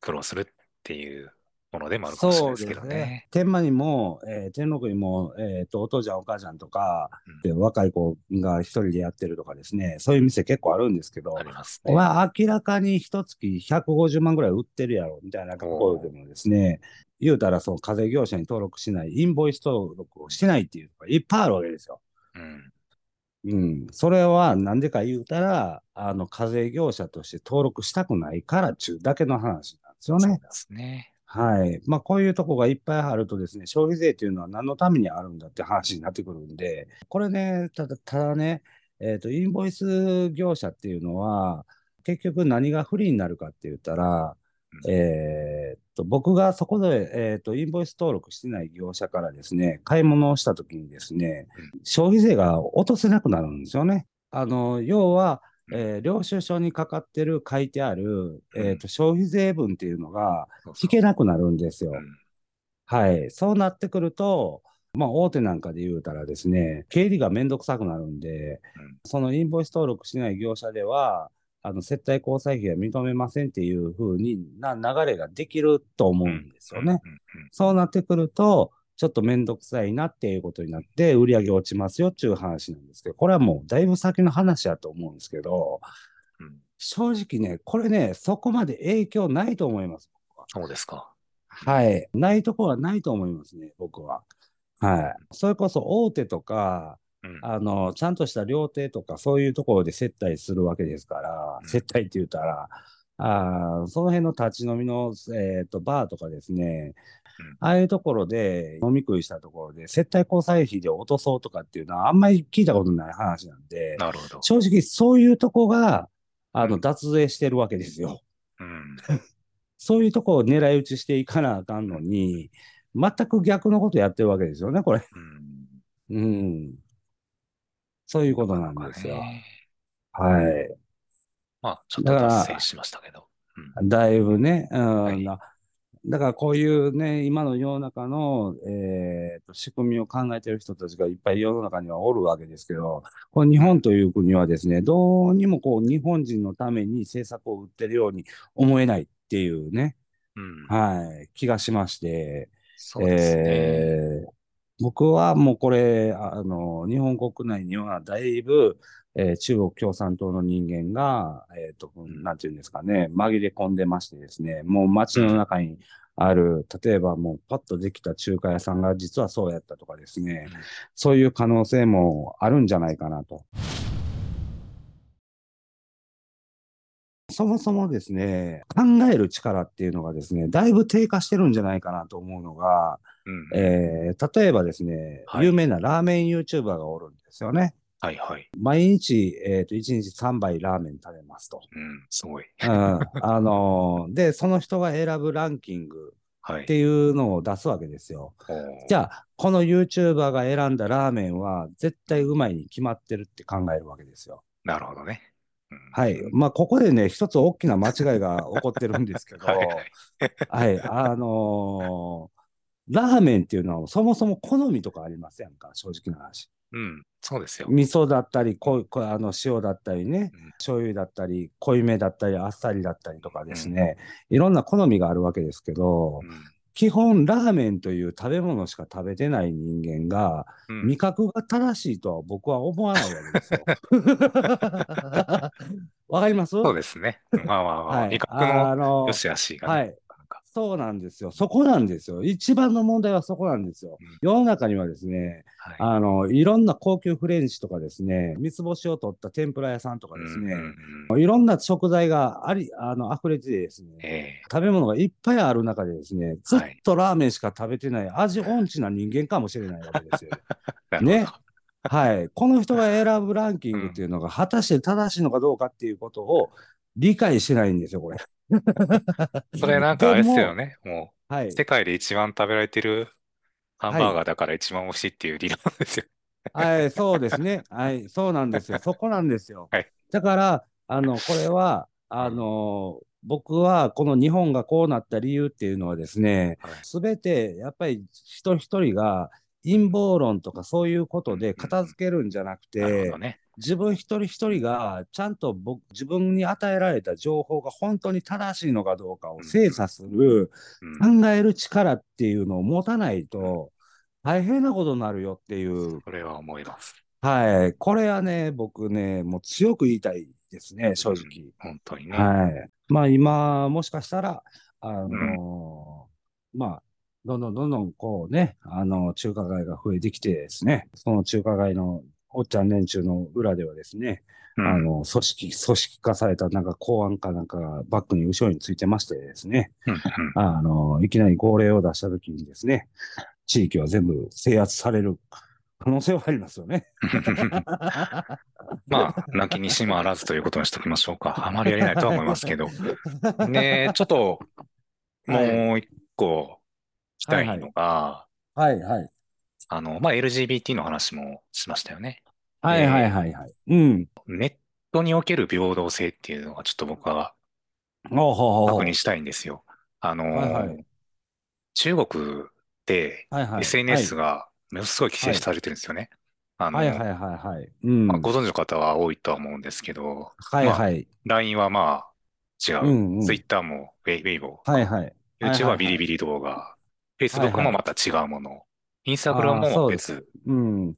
苦労するっていうものでもあるかもしれないですけどね。天満にも、えー天禄にも、えーと、お父ちゃん、お母ちゃんとか、うんで若い子が一人でやってるとかですね、そういう店結構あるんですけどますおね。前明らかに一月150万ぐらい売ってるやろ、みたいなところでもですね、言うたらその課税業者に登録しない、インボイス登録をしてないっていうのがいっぱいあるわけですよ。うん。うん。それはなんでか言うたら、あの、課税業者として登録したくないからちゅうだけの話ですよね。そうですね。はい。まあ、こういうとこがいっぱいあるとですね、消費税っていうのは何のためにあるんだって話になってくるんで、これね、ただ、ただね、えっ、と、インボイス業者っていうのは、結局何が不利になるかって言ったら、うんえーっと、僕がそこで、えーっと、インボイス登録してない業者からですね、買い物をしたときにですね、消費税が落とせなくなるんですよね。あの、要は、えー領収書にかかってる、書いてある、えーっと、消費税分っていうのが引けなくなるんですよ。うん。はい。そうなってくると、まあ、大手なんかで言うたらですね、経理がめんどくさくなるんで、うん。そのインボイス登録しない業者では、あの、接待交際費は認めませんっていう風にな流れができると思うんですよね。そうなってくると、ちょっとめんどくさいなっていうことになって、売り上げ落ちますよっていう話なんですけど、これはもうだいぶ先の話だと思うんですけど、うん正直ね、これね、そこまで影響ないと思います。そうですか。はい。ないところはないと思いますね、僕は。はい。それこそ大手とか、うん。あの、ちゃんとした料亭とか、そういうところで接待するわけですから、うん接待って言ったら、あーその辺の立ち飲みの、えっと、バーとかですね、うんああいうところで飲み食いしたところで、接待交際費で落とそうとかっていうのはあんまり聞いたことない話なんで、なるほど。正直そういうとこが、あの、うん脱税してるわけですよ。うん。[LAUGHS] そういうとこを狙い撃ちしていかなあかんのに、全く逆のことやってるわけですよね、これ。うん。うん。そういうことなんですよ。ねはい。まあ、ちょっと脱線しましたけど。うん。だいぶね、うんいなだからこういうね、今の世の中の、えーと仕組みを考えてる人たちがいっぱい世の中にはおるわけですけど、この日本という国はですね、どうにもこう日本人のために政策を打ってるように思えないっていうね、うん。はい、気がしまして、そうですね。えー僕はもうこれ、あの、日本国内にはだいぶ、えー中国共産党の人間が、えっと、なんていうんですかね、紛れ込んでましてですね、もう街の中にある、例えばもうパッとできた中華屋さんが実はそうやったとかですね、うんそういう可能性もあるんじゃないかなと。そもそもですね、考える力っていうのがですね、だいぶ低下してるんじゃないかなと思うのが、うん。えー例えばですね、はい有名なラーメン YouTuber がおるんですよね。はいはい。毎日、えっ、と、1日3杯ラーメン食べますと。うん。すごい。うん、あのー [LAUGHS] で、その人が選ぶランキングはい。っていうのを出すわけですよ。おーじゃあ、この YouTuber が選んだラーメンは絶対うまいに決まってるって考えるわけですよ。なるほどね。うんはい。まあ、ここでね、一つ大きな間違いが起こってるんですけど、は [LAUGHS] いはい。はい、あのー [LAUGHS] ラーメンっていうのはそもそも好みとかありませんか？正直な話。うん。そうですよ。味噌だったり、ここあの塩だったりねうん、醤油だったり、濃いめだったり、あっさりだったりとかですね、いろんな好みがあるわけですけど、基本ラーメンという食べ物しか食べてない人間が、うん。味覚が正しいとは僕は思わないわけですよ。[LAUGHS] わかります？そうですね。まあまあまあ、はい味覚あのの良し悪しがね、はい。そうなんですよ。そこなんですよ。一番の問題はそこなんですよ。うん世の中にはですね、はい。あの、いろんな高級フレンチとかですね、三つ星を取った天ぷら屋さんとかですね、うんいろんな食材があり、あの、溢れててですね、え食べ物がいっぱいある中でですね、ずっとラーメンしか食べてない味音痴な人間かもしれないわけですよ。[LAUGHS] ねはい。この人が選ぶランキングっていうのが果たして正しいのかどうかっていうことを理解してないんですよ、これ。[LAUGHS] それなんかあれですよね。ね。もはい。う、世界で一番食べられてるハンバーガーだから一番美味しいっていう理論ですよ。はい、そうですね。はい、そうなんですよ。[LAUGHS] そこなんですよ。はいだから、あの、これは、あの、僕はこの日本がこうなった理由っていうのはですねはい、すべてやっぱり人一人が陰謀論とかそういうことで片付けるんじゃなくてなるほど、ね。自分一人一人がちゃんと僕自分に与えられた情報が本当に正しいのかどうかを精査する、うん。考える力っていうのを持たないと大変なことになるよっていうそれは思います。はい。これはね、僕ね、もう強く言いたいですね、正直。うん本当にね。はい。まあ今、もしかしたら、あのーまあ、どんどんどんどんこうね、あの、中華街が増えてきてですね、その中華街のおっちゃん連中の裏ではですね、うんあの、組織、組織化されたなんか公安かなんかがバックに後ろについてましてですね、うんうんあの、いきなり号令を出したときにですね、地域は全部制圧される可能性はありますよね。[LAUGHS] まあ、泣きにしもあらずということにしておきましょうか。あまりやれないとは思いますけど。ねちょっと、はいもう一個聞きたいのが、はいはい。あの、まあ、LGBT の話もしましたよね。はいはいはいはい。うん。ネットにおける平等性っていうのがちょっと僕は確認したいんですよ。あの、はいはい中国ってはいはい。SNS がものすごい規制されてるんですよね。あの、はいはいはいはい。うん。まあ、ご存知の方は多いとは思うんですけど、はいはい。LINE はまあ違う。うんうん Twitter もウェイウェイボー。はいはい。YouTube はビリリ。ビリ動画。はいは Facebook いもまた違うもの。Instagram あーそもうです別。うん。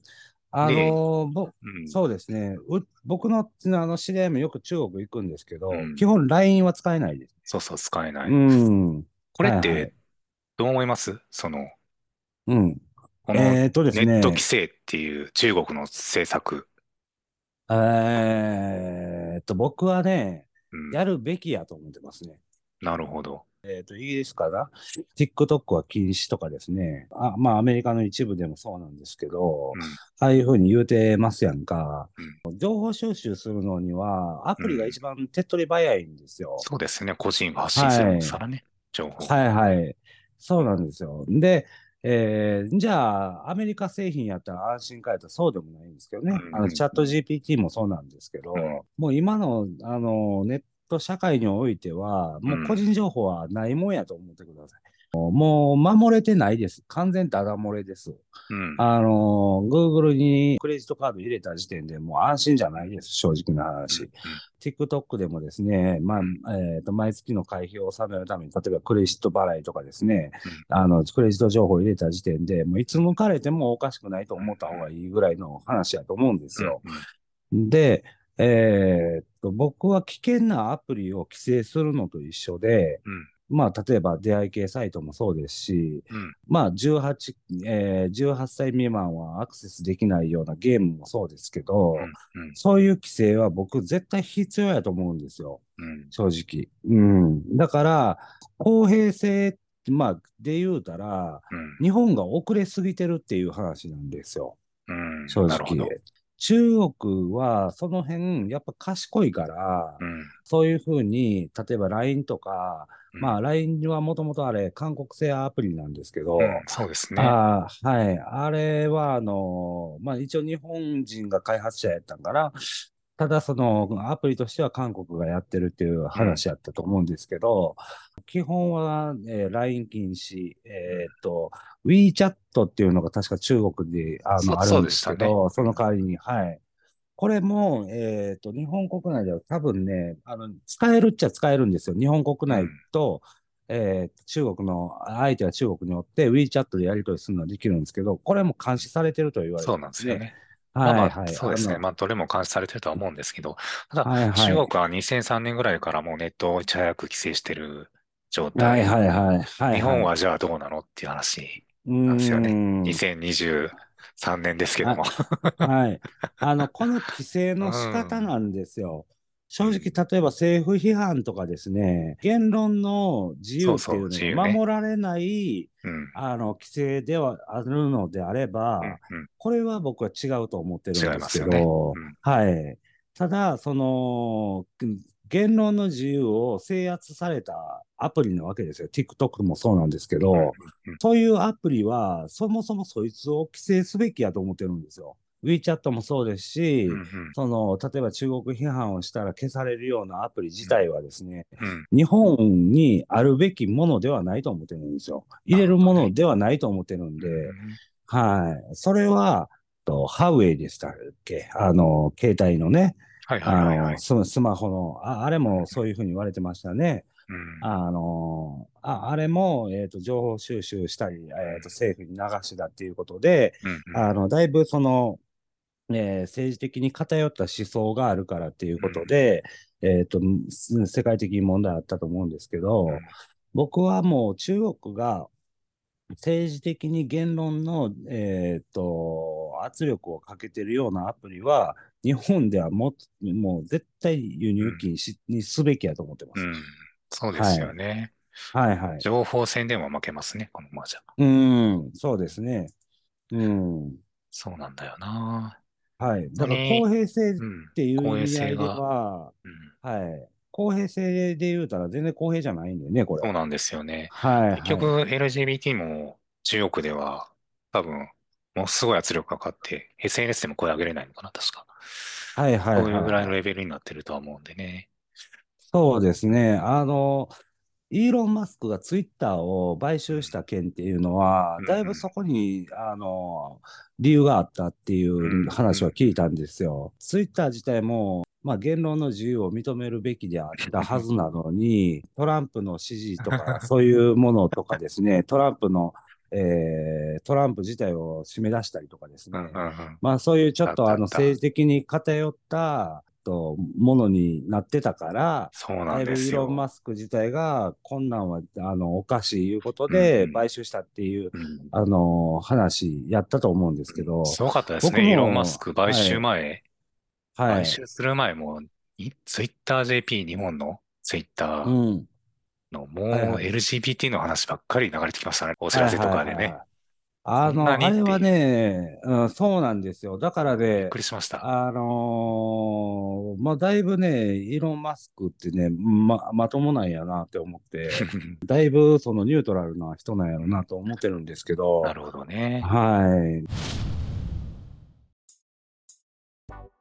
あのーぼ、うんそうですね。う僕のあの知り合いもよく中国行くんですけど、うん基本 LINE は使えないです。そうそう、使えない。うん。これっはいはいてどう思います？その、うん。このえーっとですねネット規、制っていう中国の政策。えーっと、僕はね、うん、やるべきやと思ってますね。なるほど。えっ、と、イギリスかな ?TikTok は禁止とかですね。あまあ、アメリカの一部でもそうなんですけど、うんああいうふうに言うてますやんか。情報収集するのには、アプリが一番手っ取り早いんですよ。そうですね。個人が発信するからね。情報。はいはい。そうなんですよ。で、えーじゃあ、アメリカ製品やったら安心かやったらそうでもないんですけどね。うんあの、チャット GPT もそうなんですけど、うんもう今の、あの、ネット社会においては、もう個人情報はないもんやと思ってください。もう守れてないです。完全ダダ漏れです。うん。あの、Google にクレジットカード入れた時点でもう安心じゃないです。正直な話。TikTok でもですね、まあ、えっ、と、毎月の会費を納めるために、例えばクレジット払いとかですね、あの、クレジット情報を入れた時点で、もういつ抜かれてもおかしくないと思った方がいいぐらいの話やと思うんですよ。で、えーっと、僕は危険なアプリを規制するのと一緒で、うんまあ、例えば出会い系サイトもそうですし、うんまあ、18、えー18歳未満はアクセスできないようなゲームもそうですけど、うんそういう規制は僕絶対必要やと思うんですよ。うん正直。うん。だから、公平性、まあ、で言うたら、うん日本が遅れすぎてるっていう話なんですよ。うん正なるほど直。中国はその辺、やっぱ賢いから、うんそういうふうに、例えば LINE とか、うんまあ LINE はもともとあれ、韓国製アプリなんですけど、うんそうですね。あーはい。あれは、あの、まあ一応日本人が開発者やったんから、ただそのアプリとしては韓国がやってるっていう話やったと思うんですけど、基本は、えー LINE 禁止、えーっと、WeChat っていうのが確か中国であのあるんですけど、その代わりに、はい。これも、えーっと、日本国内では多分ね、あの、使えるっちゃ使えるんですよ。日本国内と、えー中国の、相手は中国によって WeChat でやり取りするのはできるんですけど、これも監視されてると言われてそうるなんですよね。はいまあ。そうですね。まあ、どれも監視されてるとは思うんですけど、ただ、はいはい中国は2003年ぐらいからもうネットをいち早く規制してる状はい態。はいはいはい。日本はじゃあどうなのっていう話。なんですよねね2023年ですけども。はい。あの、この規制の仕方なんですよ。正直、例えば政府批判とかですね、言論の自由っていうの由ねが守られない、うん。あの、規制ではあるのであれば、うんうんこれは僕は違うと思ってるんですけど、ねうんはい。ただ、その、言論の自由を制圧されたアプリなわけですよ。TikTok もそうなんですけど、うんうんそういうアプリは、そもそもそいつを規制すべきやと思ってるんですよ。WeChat もそうですし、うんうんその、例えば中国批判をしたら消されるようなアプリ自体はですね、うん日本にあるべきものではないと思ってるんですよ。入れるものではないと思ってるんで、はい。それは、とハウェイでしたっけ？あの、携帯のね、はいはいあはいはいの、。ススマホの、ああれもそういうふうに言われてましたね。うんあの、ああれも、えっ、と、情報収集したり、えっ、と、政府に流したっていうことで、うんあの、だいぶその、えー政治的に偏った思想があるからっていうことで、えっ、と、す世界的に問題あったと思うんですけど、うん僕はもう中国が政治的に言論の、えっ、と、圧力をかけてるようなアプリは、日本ではももう絶対輸入禁止にすべきやと思ってます。うんそうですよね。はいはい。情報戦でも負けますね、このままじゃ。うん、そうですね。うん。そうなんだよな。はい。だから公平性っうん。ていう公平意味合いで性が。は、うんはい。公平性で言うたら全然公平じゃないんだよね、これ。そうなんですよね。はい、はい。結局、LGBT も中国では多分、ものすごい圧力がかかって、SNS でも声上げれないのかな、確か。はいはいはいそういうぐらいのレベルになってるとは思うんでね。そうですね。あの、イーロン・マスクがツイッターを買収した件っていうのはうん、だいぶそこに、あの、理由があったっていう話は聞いたんですよ。ツイッター自体も、まあ、言論の自由を認めるべきであったはずなのに、トランプの支持とか、そういうものとかですね、トランプの、えートランプ自体を締め出したりとかですね、うんうんうん。まあそういうちょっとあの政治的に偏ったととものになってたから、そうなんですよ。イーロン・マスク自体が、こんなんはあのおかしいいうことでうん買収したっていう、うんあの話やったと思うんですけど、すごかったですね。イーロン・マスク買収前、はい買。収する前も、いツイッター JP 日本のツイッタうーん。の、もう LGBT の話ばっかり流れてきましたね。お知らせとかでねはいはいはい。あの、あれはね、うん、そうなんですよ。だからびっねく、りしました。あのーまあ、だいぶね、イーロン・マスクってね、ま、まともなんやなって思って、[LAUGHS] だいぶそのニュートラルな人なんやろなと思ってるんですけど、なるほどね。はい。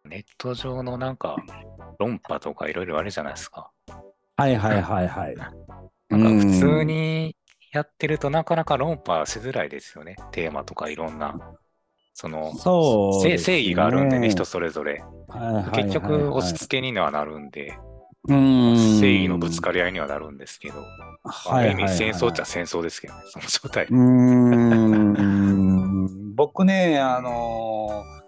ネット上のなんか、論破とかいろいろあるじゃないですか。はいはいはいはい。[LAUGHS] なんか普通にやってるとなかなか論破しづらいですよね。テーマとかいろんな。その、せそね正義があるんでね、人それぞれ。はいはいはいはい結局、押し付けにはなるんで、うん正義のぶつかり合いにはなるんですけど、まあはいはいはいある意味戦争っちゃ戦争ですけどね、その状態。うーん [LAUGHS] 僕ね、あのー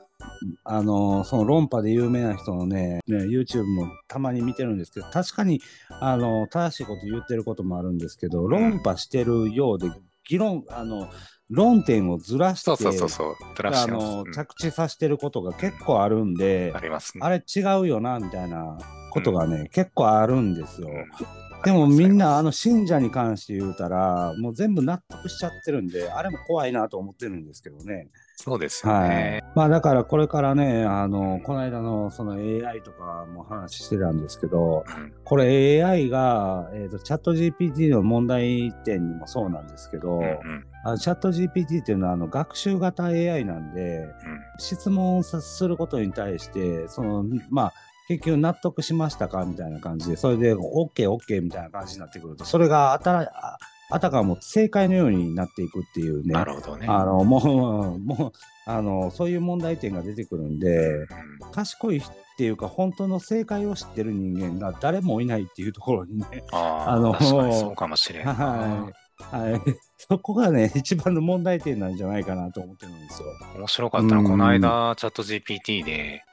あのーその論破で有名な人のねね YouTube もたまに見てるんですけど確かに、あのー正しいこと言ってることもあるんですけど論破してるようで議論あの論点をずらしてそうそうそうそう、あのの、着地させてることが結構あるんでうん、ありますね。あれ違うよなみたいなことがね、結構あるんですよ。うんでもみんなああの信者に関して言うたらもう全部納得しちゃってるんであれも怖いなと思ってるんですけどね。そうですよはいね。。まあだからこれからねあのこの間のその AI とかも話してたんですけどうんこれ AI が、えー、とチャット GPT の問題点にもそうなんですけど、うんうんあのチャット GPT っていうのはあの学習型 AI なんで質問さすることに対してそのまあ結局納得しましたか？みたいな感じでそれで OKOK みたいな感じになってくるとそれがあああたかも正解のようになっていくっていうね。なるほどね。あのもうもうあのそういう問題点が出てくるんでうん。賢いっていうか本当の正解を知ってる人間が誰もいないっていうところにねああ、あの確かにそうかもしれんな。はい、はい、そこがね一番の問題点なんじゃないかなと思ってるんですよ。面白かったのは、うん。この間、チャット GPT で、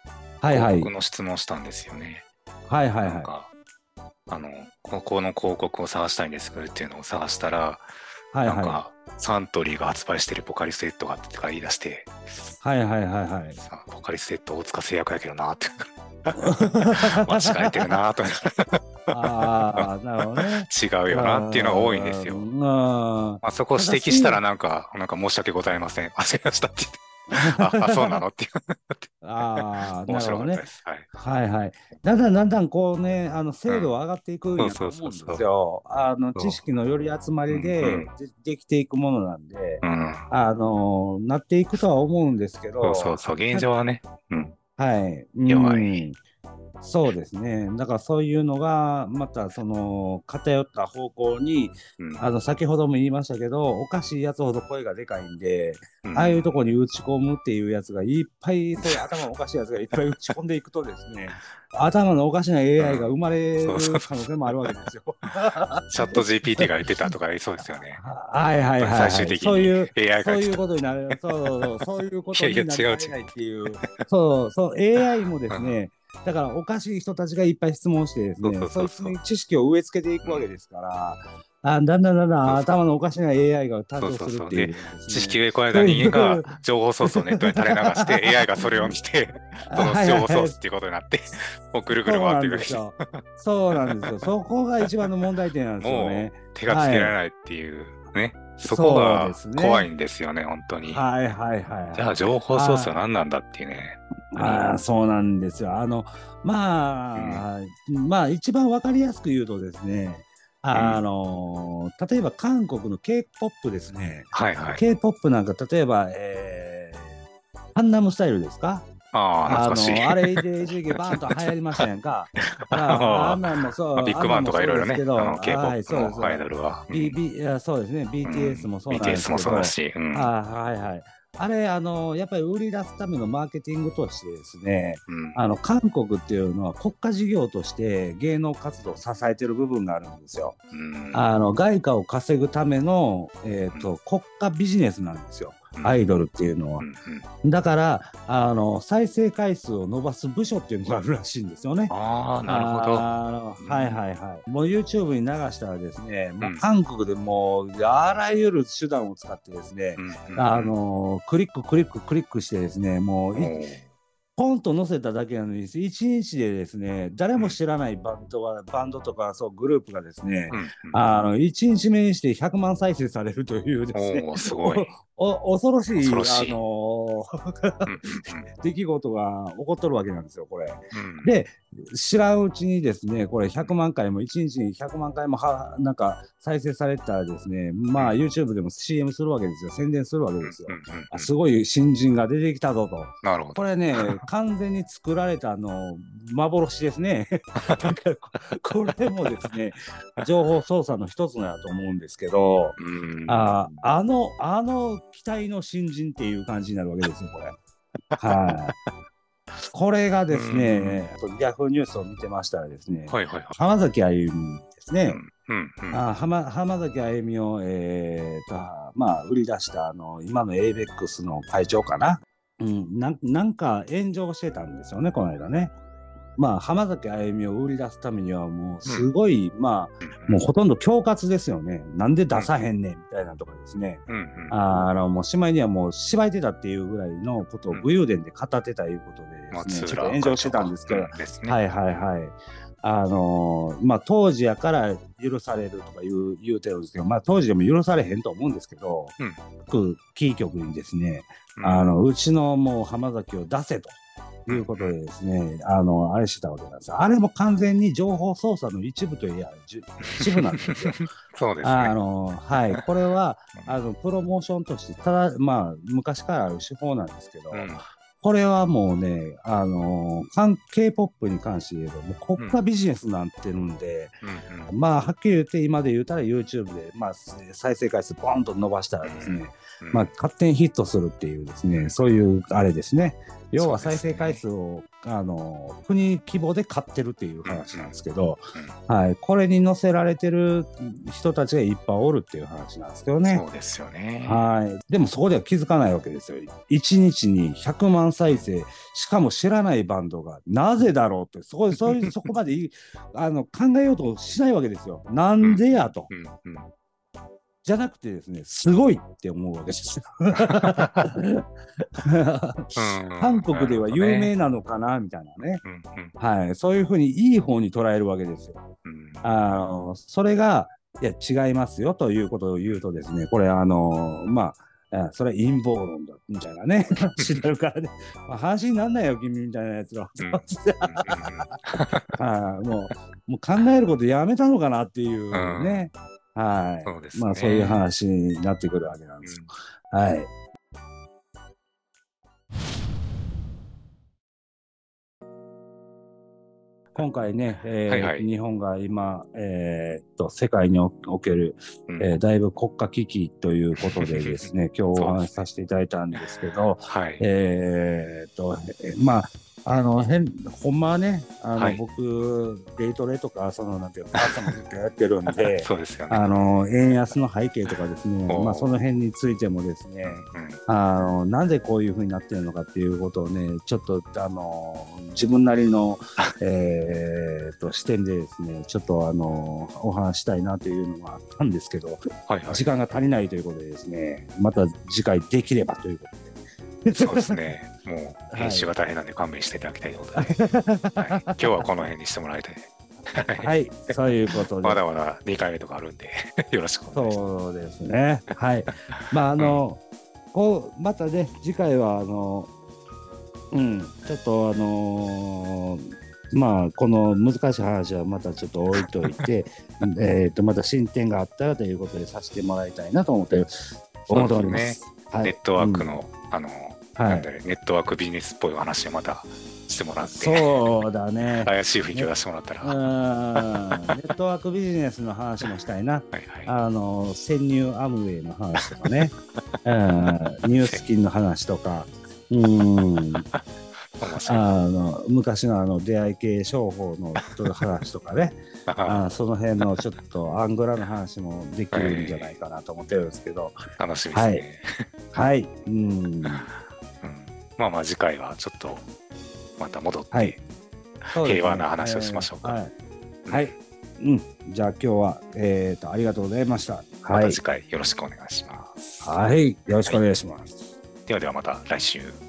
広告の質問したんですよね。はいはいはなんか、あの、ここの広告を探したいんですっていうのを探したら、いはいはなんか、サントリーが発売してるポカリスエットがあって言い出して、いはいはいはいはい。さポカリスエット大塚製薬やけどなって、[LAUGHS] 間違えてるなと、ああなるほどね。違うよなっていうのが多いんですよ。うん。まあ、そこを指摘したらなんか、なんか申し訳ございません。焦りましたって言って。ああ、そうなの？っていう。[LAUGHS] ああ、面なるほどね白かったで。す。はい。はいはい。だんだんだんだんこうね、あの精度は上がっていくんやと思うんですよ。あのそう知識のより集まりうんうでんでできていくものなんで、うん。あのなっていくとは思うんですけそど、うそうそう、現状はね。うん。はい。弱うんいそうですね。だからそういうのが、またその偏った方向に、うんあの先ほども言いましたけど、おかしいやつほど声がでかいんで、うんああいうとこに打ち込むっていうやつがいっぱい、そういう頭おかしいやつがいっぱい打ち込んでいくとですね、[LAUGHS] 頭のおかしな AI が生まれる可能性もあるわけですよ。チャット GPT が言ってたとか言いそうですよね。はいはいはい、はい。最終的にそういう、AI そういう。ことになる、そうそうそう、そういうことにないりかや違う違うねないっていう、そうそう、AI もですね、だからおかしい人たちがいっぱい質問してですね、そうそうそうそうそいつに知識を植え付けていくわけですから、あだんだんだんだんそうそう頭のおかしな AI が誕生するっていうですね、知識植え込まれた人間が情報ソースをネットに垂れ流して、[LAUGHS] AI がそれを見て、その情報ソースっていうことになって、もうぐるぐる回っていく。そうなんですよ。そこが一番の問題点なんですよね。[LAUGHS] 手がつけられないっていうね。そこそうが怖いんですよね、本当に。はいはいはい。じゃあ情報ソースは何なんだっていうね。ああそうなんですよ。あのまあ、まあ一番わかりやすく言うとですね、あの例えば韓国の K-POP ですね。はいはい。K-POP なんか例えば、えー、ハンナムスタイルですか？ああ。のあれで一時期バーンと流行りましたやんか。[LAUGHS] あああんなんもそう。まあビッグバンとかいろいろね、K-POP のアイドルは。うん B B そうですね。BTS もそうなんです BTS けど。もそうだし。うんあはいはい。あれ、あの、やっぱり売り出すためのマーケティングとしてですね、うんあの、韓国っていうのは国家事業として芸能活動を支えてる部分があるんですよ。うんあの、外貨を稼ぐための、えっ、と、国家ビジネスなんですよ。アイドルっていうのは。だから、あの、再生回数を伸ばす部署っていうのがあるらしいんですよね。ああ、なるほど。はいはいはい。もう YouTube に流したらですね、もううん韓国でもうあらゆる手段を使ってですね、あのクリッククリッククリックしてですね、もうポンと載せただけなのに、1日でですね、誰も知らないバンドが、バンドとかそうグループがですね、うん。うん。あの1日目にして100万再生されるというですね、すごい。お恐ろしいしい。あのーうんうん。[LAUGHS] 出来事が起こっとるわけなんですよ、これ。うん。で、知らんうちにですね、これ100万回も、1日に100万回もはなんか再生されたらですね、まあ YouTube でも CM するわけですよ、宣伝するわけですよすごい新人が出てきたぞと。なるほど。これね、[LAUGHS] 完全に作られたあの幻ですね。[LAUGHS] だからここれもですね、情報操作の一つだと思うんですけど、うんああの、あの期待の新人っていう感じになるわけですよ、これ。はい。これがですね、ヤフーニュースを見てましたらですね、はいはいはい。浜崎あゆみですね、うんうんあ浜浜崎あゆみを、えーとまあ、売り出したあの今の ABEX の会長かな、うん、なんなんか炎上してたんですよね、この間ね。まあ、浜崎あゆみを売り出すためには、もうすごい、まあ、もうほとんど恐喝ですよね。なんで出さへんねんみたいなとかですね。うんうんあのもうしまいにはもう芝居てたっていうぐらいのことを武勇伝で語ってたいうことでですね、ちょっと炎上してたんですけど、ね。はいはいはい。あのーまあ当時やから許されるとか言う言うてるんですけど、まあ当時でも許されへんと思うんですけど、うん各キー局にですね、うんあのうちのもう浜崎を出せと。いうことでですね、あの、あれしてたわけなんですよ。あれも完全に情報操作の一部といや、じゅ一部なんですよ。[LAUGHS] そうですあね。の、はい。[LAUGHS] これは、あの、プロモーションとして、ただ、まあ、昔からある手法なんですけど、うんこれはもうね、あのー、K-POP に関して言えば、もう国家ビジネスになってるんで、うんうんまあ、はっきり言って、今で言うたら YouTube で、まあ、再生回数ポンと伸ばしたらですね、うんまあ、勝手にヒットするっていうですね、そういうあれですね。要は再生回数を、あのー、国規模で買ってるっていう話なんですけど、うんはい。これに載せられてる人たちがいっぱいおるっていう話なんですけどね。そうですよね。はい。でもそこでは気づかないわけですよ。1日に100万再生、しかも知らないバンドが、なぜだろうって、そこで、そういう、そこまで [LAUGHS] あの考えようとしないわけですよ。なんでやと。うんうんじゃなくてですね、すごいって思うわけです。よ。韓国では有名なのかなみたいなね。はい。そういうふうにいい方に捉えるわけですよ。うん。あの、それが、いや、違いますよということを言うとですね、これ、あの、まあ、あそれは陰謀論だみたいなね、[LAUGHS] 話になるからね、まあ、話になんないよ、君みたいなやつら。うん。[LAUGHS] はい。もう、もう考えることやめたのかなっていうね、はい。そうですね。まあ、そういう話になってくるわけなんですよ。はい。今回ね、えーはいはい日本が今、えーっと世界におおける、うんえーだいぶ国家危機ということでですね、[LAUGHS] 今日お話しさせていただいたんですけど、はい。えーっと、えーまあ、あの、変、ほんまはね、あの、はい僕、デイトレとか、その、なんていうの、朝もずっとやってるんで、[LAUGHS] そうですよね。あの、円安の背景とかですね、まあ、その辺についてもですね、うんあの、なんでこういうふうになってるのかっていうことをね、ちょっと、あの、自分なりの、[LAUGHS] えー、と、視点でですね、ちょっと、あの、お話したいなというのがあったんですけど、はいはい時。間が足りないということでですね、また次回できればということで。そうですね。[LAUGHS] もう編集が大変なんで勘弁していただきたいということで、[LAUGHS] はい今日はこの辺にしてもらいたい。[LAUGHS] はい、そういうことで。まだまだ2回目とかあるんで、よろしくお願いします。そうですね。はい。まあ、あの、こう、またね、次回は、あの、うん、ちょっと、あのーまあ、この難しい話はまたちょっと置いといて、えっと、また進展があったらということでさせてもらいたいなと思って、思っております。はいネットワークの、あの、はい。なんだろうネットワークビジネスっぽいお話をまたしてもらって、そうだね。[LAUGHS] 怪しい雰囲気を出してもらったら、ネットワークビジネスの話もしたいな。[LAUGHS] いはい。あの潜入アムウェイの話とかね、[LAUGHS] うん、ニュースキンの話とか、うん。あの昔のあの出会い系商法の話とかね。あその辺のちょっとアングラの話もできるんじゃないかなと思ってるんですけど。楽しみですね。はい。うんうんまあまあ次回はちょっとまた戻って、はい。平和な話をしましょうか。はい、はい。うん、じゃあ今日は、えー、とありがとうございました。はい。また次、回よろしくお願いします。はい、よろしくお願いします。ではではまた来週。